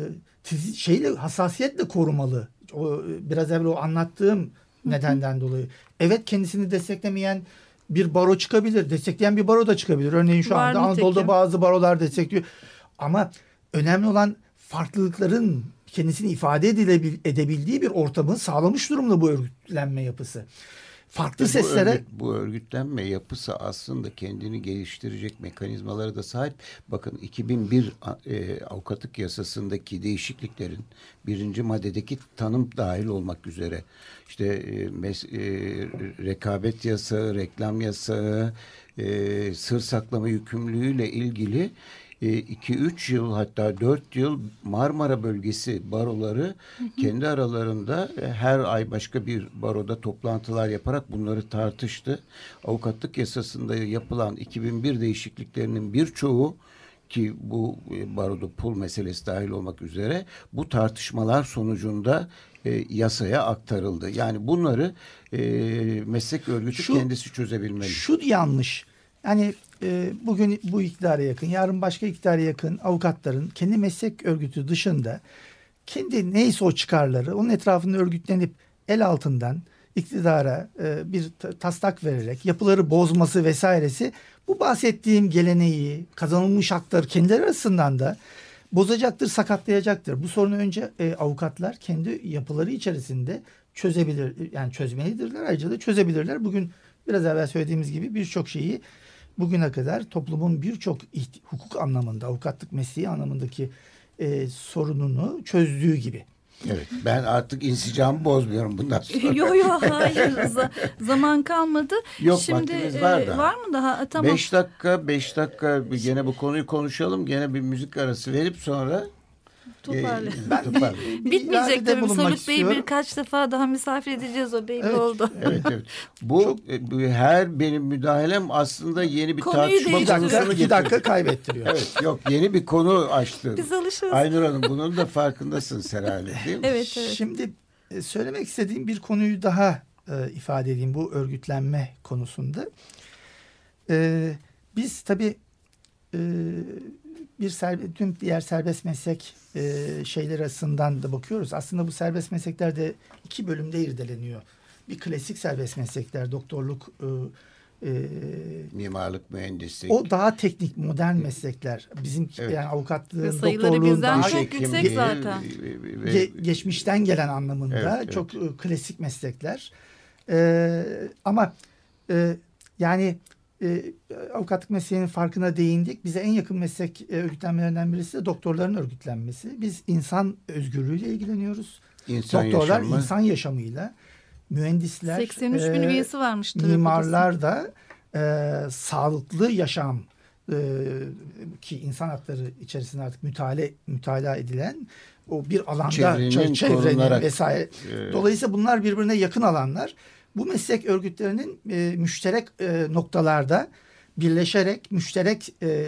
şeyle hassasiyetle korumalı. O e, biraz evvel o anlattığım nedenden dolayı. Evet kendisini desteklemeyen bir baro çıkabilir. Destekleyen bir baro da çıkabilir. Örneğin şu Var anda nitekim. Anadolu'da bazı barolar destekliyor. Ama önemli olan farklılıkların kendisini ifade edebildiği bir ortamı sağlamış durumda bu örgütlenme yapısı. Farklı Bu, seslere örgüt- bu örgütlenme yapısı aslında kendini geliştirecek mekanizmalara da sahip. Bakın 2001 a- e, avukatlık yasasındaki değişikliklerin birinci maddedeki tanım dahil olmak üzere işte e, mes- e, rekabet yasağı, reklam yasağı, e, sır saklama yükümlülüğüyle ilgili 2-3 yıl hatta 4 yıl Marmara bölgesi baroları kendi aralarında e, her ay başka bir baroda toplantılar yaparak bunları tartıştı. Avukatlık yasasında yapılan 2001 değişikliklerinin birçoğu ki bu e, baroda pul meselesi dahil olmak üzere bu tartışmalar sonucunda e, yasaya aktarıldı. Yani bunları e, meslek örgütü Şu- kendisi çözebilmeli. Şu yanlış. Yani e, bugün bu iktidara yakın, yarın başka iktidara yakın avukatların kendi meslek örgütü dışında kendi neyse o çıkarları onun etrafında örgütlenip el altından iktidara e, bir ta- taslak vererek yapıları bozması vesairesi bu bahsettiğim geleneği, kazanılmış hakları kendileri arasından da bozacaktır, sakatlayacaktır. Bu sorunu önce e, avukatlar kendi yapıları içerisinde çözebilir, yani çözmelidirler. Ayrıca da çözebilirler. Bugün biraz evvel söylediğimiz gibi birçok şeyi bugüne kadar toplumun birçok hukuk anlamında, avukatlık mesleği anlamındaki e, sorununu çözdüğü gibi. Evet. Ben artık insicamı bozmuyorum bundan sonra. yo yo hayır zaman kalmadı. Yok, Şimdi vaktimiz var e, da. var mı daha? E, Tamam. Beş dakika, beş dakika bir gene bu konuyu konuşalım. Gene bir müzik arası verip sonra Toparla. Ben toparla. Bir Bitmeyecek tabii. Salut Bey'i birkaç defa daha misafir edeceğiz o belli Evet. oldu. Evet evet. Bu, e, bu her benim müdahalem aslında yeni bir Konuyu tartışma değiştiriyor. Bir dakika, konusunu iki dakika kaybettiriyor. Evet yok yeni bir konu açtın. Biz alışırız. Aynur Hanım bunun da farkındasınız herhalde değil mi? Evet evet. Şimdi e, söylemek istediğim bir konuyu daha e, ifade edeyim bu örgütlenme konusunda. E, biz tabii e, bir serbe, tüm diğer serbest meslek e, şeyler arasından da bakıyoruz. Aslında bu serbest meslekler de iki bölümde irdeleniyor. Bir klasik serbest meslekler, doktorluk, e, e, Mimarlık, mühendislik. o daha teknik, modern meslekler. Bizim Evet. yani avukatlığın, sayıları doktorluğun daha çok yüksek zaten. Ge- geçmişten gelen anlamında Evet, evet. çok e, klasik meslekler. Ee, ama e, yani e, avukatlık mesleğinin farkına değindik. Bize en yakın meslek e, örgütlenmelerinden birisi de doktorların örgütlenmesi. Biz insan özgürlüğüyle ilgileniyoruz. insan Doktorlar yaşamı. insan yaşamıyla, mühendisler, 83 bin e, üyesi varmış. mimarlar da e, sağlıklı yaşam e, ki insan hakları içerisinde artık mütale mütalaa edilen o bir alanda Çevrenin çe- çevrenin vesaire. e, Dolayısıyla bunlar birbirine yakın alanlar. Bu meslek örgütlerinin e, müşterek e, noktalarda birleşerek müşterek e,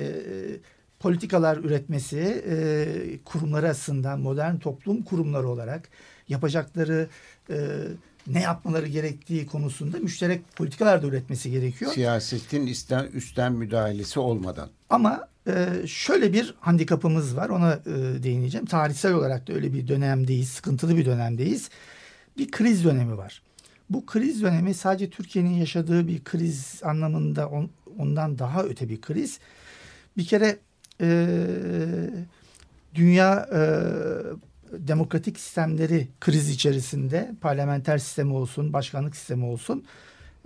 politikalar üretmesi e, kurumları açısından modern toplum kurumları olarak yapacakları e, ne yapmaları gerektiği konusunda müşterek politikalar da üretmesi gerekiyor. Siyasetin üstten, üstten müdahalesi olmadan. Ama e, şöyle bir handikapımız var ona e, değineceğim. Tarihsel olarak da öyle bir dönemdeyiz, sıkıntılı bir dönemdeyiz. Bir kriz dönemi var. Bu kriz dönemi sadece Türkiye'nin yaşadığı bir kriz anlamında on- ondan daha öte bir kriz. Bir kere e, dünya e, demokratik sistemleri kriz içerisinde parlamenter sistemi olsun, başkanlık sistemi olsun.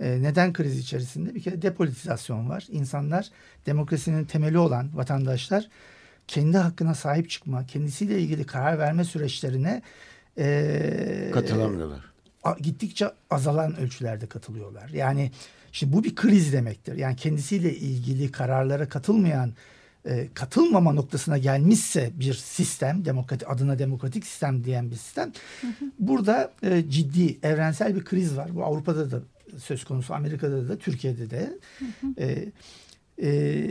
E, neden kriz içerisinde? Bir kere depolitizasyon var. İnsanlar demokrasinin temeli olan vatandaşlar kendi hakkına sahip çıkma, kendisiyle ilgili karar verme süreçlerine e, Katılamıyorlar. Gittikçe azalan ölçülerde katılıyorlar. Yani şimdi bu bir kriz demektir. Yani kendisiyle ilgili kararlara katılmayan, e, katılmama noktasına gelmişse bir sistem, demokratik adına demokratik sistem diyen bir sistem, burada e, ciddi evrensel bir kriz var. Bu Avrupa'da da söz konusu, Amerika'da da, Türkiye'de de. E, e,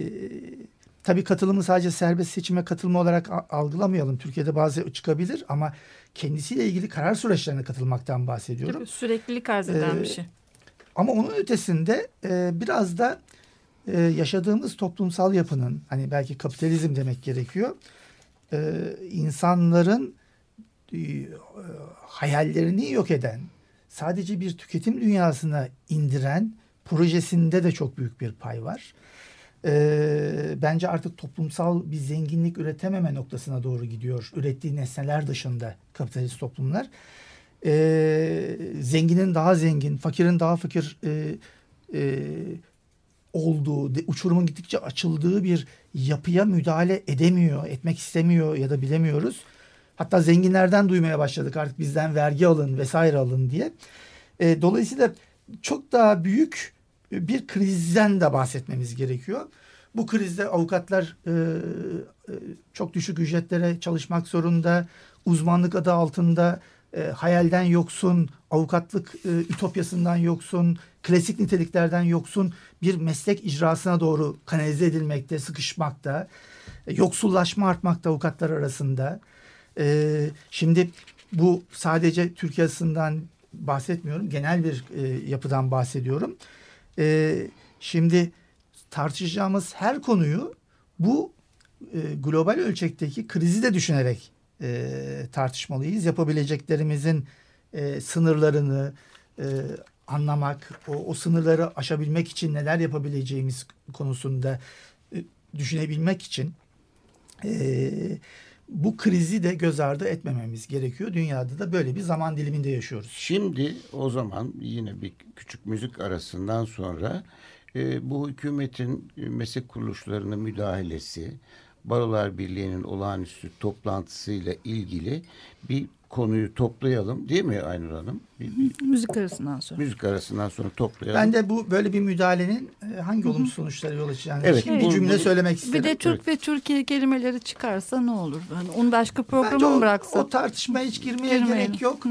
tabii katılımı sadece serbest seçime katılma olarak algılamayalım. Türkiye'de bazı çıkabilir ama kendisiyle ilgili karar süreçlerine katılmaktan bahsediyorum. Tabii süreklilik arz eden Ee, bir şey. Ama onun ötesinde e, biraz da e, yaşadığımız toplumsal yapının hani belki kapitalizm demek gerekiyor. E, insanların e, hayallerini yok eden, sadece bir tüketim dünyasına indiren projesinde de çok büyük bir pay var. E, bence artık toplumsal bir zenginlik üretememe noktasına doğru gidiyor. Ürettiği nesneler dışında kapitalist toplumlar e, zenginin daha zengin, fakirin daha fakir e, e, olduğu, uçurumun gittikçe açıldığı bir yapıya müdahale edemiyor, etmek istemiyor ya da bilemiyoruz. Hatta zenginlerden duymaya başladık artık bizden vergi alın vesaire alın diye. E, dolayısıyla çok daha büyük bir krizden de bahsetmemiz gerekiyor. Bu krizde avukatlar e, e, çok düşük ücretlere çalışmak zorunda. Uzmanlık adı altında e, hayalden yoksun, avukatlık ütopyasından yoksun, klasik niteliklerden yoksun bir meslek icrasına doğru kanalize edilmekte, sıkışmakta. Yoksullaşma artmakta avukatlar arasında. Şimdi bu sadece Türkiye açısından bahsetmiyorum. Genel bir yapıdan bahsediyorum. Şimdi tartışacağımız her konuyu bu e, global ölçekteki krizi de düşünerek e, tartışmalıyız. Yapabileceklerimizin e, sınırlarını e, anlamak, o, o sınırları aşabilmek için neler yapabileceğimiz konusunda e, düşünebilmek için e, bu krizi de göz ardı etmememiz gerekiyor. Dünyada da böyle bir zaman diliminde yaşıyoruz. Şimdi o zaman yine bir küçük müzik arasından sonra e, bu hükümetin e, meslek kuruluşlarına müdahalesi, Barolar Birliği'nin olağanüstü toplantısıyla ilgili bir konuyu toplayalım değil mi Aynur Hanım? Bir, bir Müzik arasından sonra. müzik arasından sonra toplayalım. Ben de bu böyle bir müdahalenin e, hangi olumsuz sonuçlara yol açacağını Evet, bir cümle söylemek istedim. Bir de Türk ve Türkiye kelimeleri çıkarsa ne olur? Hani onu başka programa o, mı bıraksa? o tartışmaya hiç girmeye Girmeyelim. gerek yok.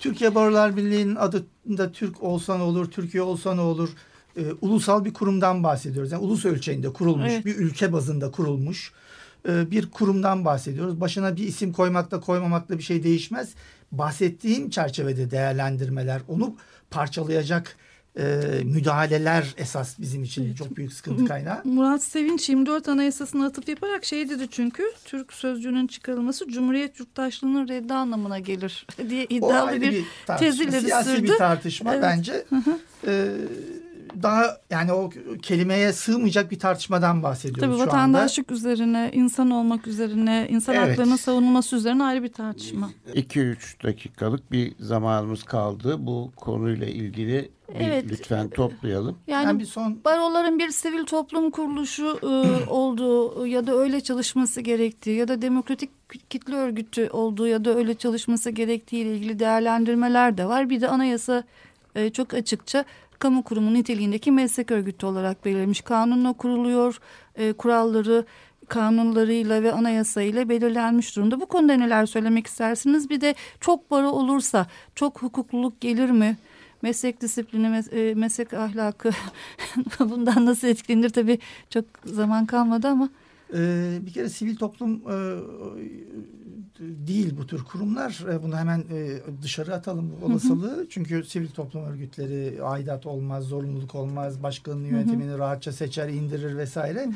Türkiye Barolar Birliği'nin adında Türk olsa ne olur, Türkiye olsa ne olur? Ee, ulusal bir kurumdan bahsediyoruz. Yani ulus ölçeğinde kurulmuş, Evet. bir ülke bazında kurulmuş e, bir kurumdan bahsediyoruz. Başına bir isim koymakla koymamakla bir şey değişmez. Bahsettiğim çerçevede değerlendirmeler, onu parçalayacak e, müdahaleler esas bizim için çok büyük sıkıntı kaynağı. Murat Sevinç 24 Anayasası'na atıf yaparak şey dedi çünkü Türk sözcüğünün çıkarılması Cumhuriyet yurttaşlığının reddi anlamına gelir diye iddialı bir, tartışma, tez ileri siyasi sürdü. bir tartışma Evet. bence. Ee, daha yani o kelimeye sığmayacak bir tartışmadan bahsediyoruz Tabii şu anda. vatandaşlık üzerine, insan olmak üzerine, insan Evet. haklarının savunulması üzerine ayrı bir tartışma. 2-3 dakikalık bir zamanımız kaldı. Bu konuyla ilgili bir Evet. lütfen toplayalım. Yani Ben bir son baroların bir sivil toplum kuruluşu e, olduğu ya da öyle çalışması gerektiği ya da demokratik kitle örgütü olduğu ya da öyle çalışması gerektiği ile ilgili değerlendirmeler de var. Bir de anayasa e, çok açıkça kamu kurumu niteliğindeki meslek örgütü olarak belirlenmiş. Kanunla kuruluyor, e, kuralları kanunlarıyla ve anayasayla belirlenmiş durumda. Bu konuda neler söylemek istersiniz? Bir de çok baro olursa çok hukukluluk gelir mi? Meslek disiplini, e, meslek ahlakı bundan nasıl etkilenir tabii çok zaman kalmadı ama. Ee, bir kere sivil toplum e, değil bu tür kurumlar. E, bunu hemen e, dışarı atalım bu olasılığı. Çünkü sivil toplum örgütleri aidat olmaz, zorunluluk olmaz, başkanın yönetimini rahatça seçer, indirir vesaire.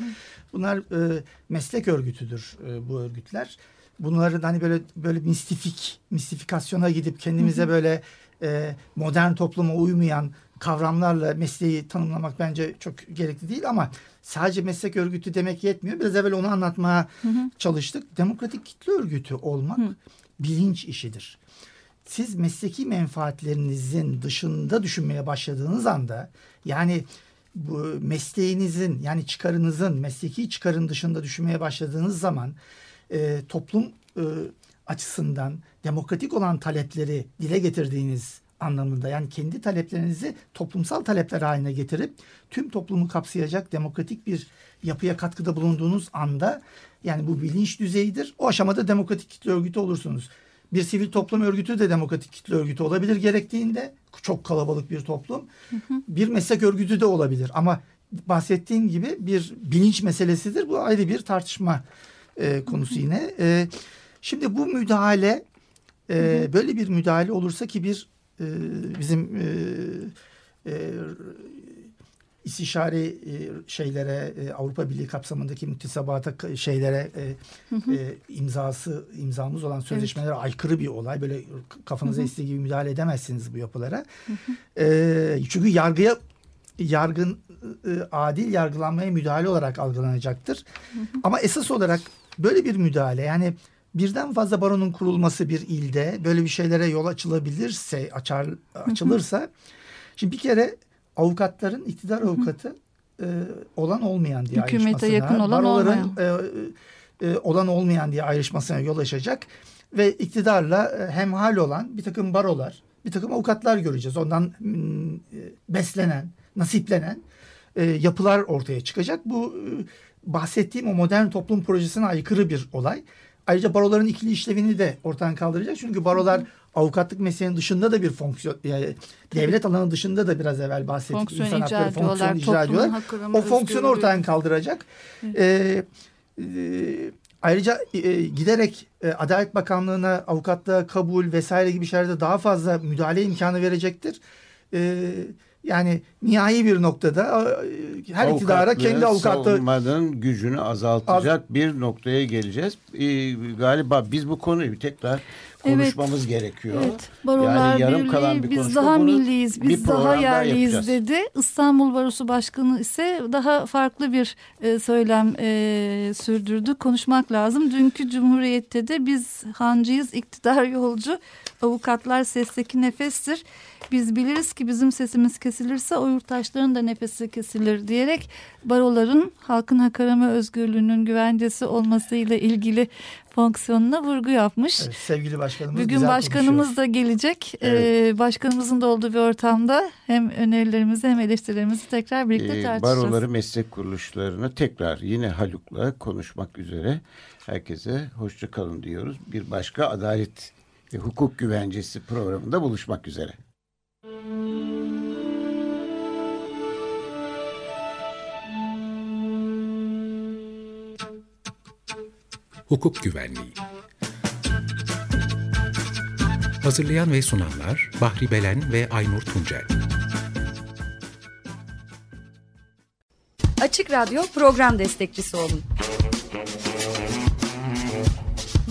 Bunlar e, meslek örgütüdür e, bu örgütler. Bunların hani böyle böyle mistifik, mistifikasyona gidip kendimize böyle e, modern topluma uymayan kavramlarla mesleği tanımlamak bence çok gerekli değil ama sadece meslek örgütü demek yetmiyor. Biraz evvel onu anlatmaya çalıştık. Demokratik kitle örgütü olmak bilinç işidir. Siz mesleki menfaatlerinizin dışında düşünmeye başladığınız anda yani bu mesleğinizin yani çıkarınızın mesleki çıkarın dışında düşünmeye başladığınız zaman e, toplum e, açısından demokratik olan talepleri dile getirdiğiniz anlamında yani kendi taleplerinizi toplumsal talepler haline getirip tüm toplumu kapsayacak demokratik bir yapıya katkıda bulunduğunuz anda yani bu bilinç düzeyidir. O aşamada demokratik kitle örgütü olursunuz. Bir sivil toplum örgütü de demokratik kitle örgütü olabilir gerektiğinde. Çok kalabalık bir toplum. Bir meslek örgütü de olabilir ama bahsettiğim gibi bir bilinç meselesidir. Bu ayrı bir tartışma e, konusu yine. E, şimdi bu müdahale e, böyle bir müdahale olursa ki bir e, bizim e, e, istişare e, şeylere e, Avrupa Birliği kapsamındaki müktesebata ka- şeylere e, e, imzası imzamız olan sözleşmelere aykırı bir olay. Böyle kafanıza istediği gibi müdahale edemezsiniz bu yapılara. E, çünkü yargıya yargın e, adil yargılanmaya müdahale olarak algılanacaktır. Ama esas olarak böyle bir müdahale yani birden fazla baronun kurulması bir ilde böyle bir şeylere yol açılabilirse açar açılırsa şimdi bir kere avukatların iktidar avukatı e, olan olmayan diye Hükümete ayrışmasına, yakın olan baroların e, e, olan olmayan diye ayrışmasına yol açacak ve iktidarla e, hemhal olan bir takım barolar, bir takım avukatlar göreceğiz. Ondan e, beslenen, nasiplenen e, yapılar ortaya çıkacak. Bu e, bahsettiğim o modern toplum projesine aykırı bir olay. Ayrıca baroların ikili işlevini de ortadan kaldıracak. Çünkü barolar avukatlık mesleğinin dışında da bir fonksiyon, yani devlet alanı dışında da biraz evvel bahsettik. Fonksiyon İnsan icra hakları fonksiyonu icra ediyorlar. O fonksiyonu ortadan kaldıracak. Ee, e, ayrıca e, giderek e, Adalet Bakanlığı'na avukatlığa kabul vesaire gibi şeylerde daha fazla müdahale imkanı verecektir. Ee, yani nihai bir noktada e, her iktidara kendi avukatlığı savunmanın gücünü azaltacak bir noktaya geleceğiz. Ee, galiba biz bu konuyu bir tekrar konuşmamız gerekiyor. Evet, Barolar yani yarım Birliği kalan bir biz daha Bunu milliyiz, bir biz daha yerliyiz yapacağız. dedi. İstanbul Barosu Başkanı ise daha farklı bir e, söylem e, sürdürdü. Konuşmak lazım. Dünkü Cumhuriyet'te de biz hancıyız, iktidar yolcu, avukatlar sesteki nefestir. Biz biliriz ki bizim sesimiz kesilirse o yurttaşların da nefesi kesilir diyerek baroların halkın hak arama özgürlüğünün güvencesi olmasıyla ilgili fonksiyonuna vurgu yapmış. Evet, sevgili başkanımız Bugün güzel başkanımız konuşuyor. da gelecek. Evet. Ee, başkanımızın da olduğu bir ortamda hem önerilerimizi hem eleştirilerimizi tekrar birlikte Ee, tartışacağız. baroları meslek kuruluşlarını tekrar yine Haluk'la konuşmak üzere herkese hoşça kalın diyoruz. Bir başka adalet ve hukuk güvencesi programında buluşmak üzere. Hukuk Güvenliği Hazırlayan ve sunanlar Bahri Belen ve Aynur Tuncel Açık Radyo program destekçisi olun.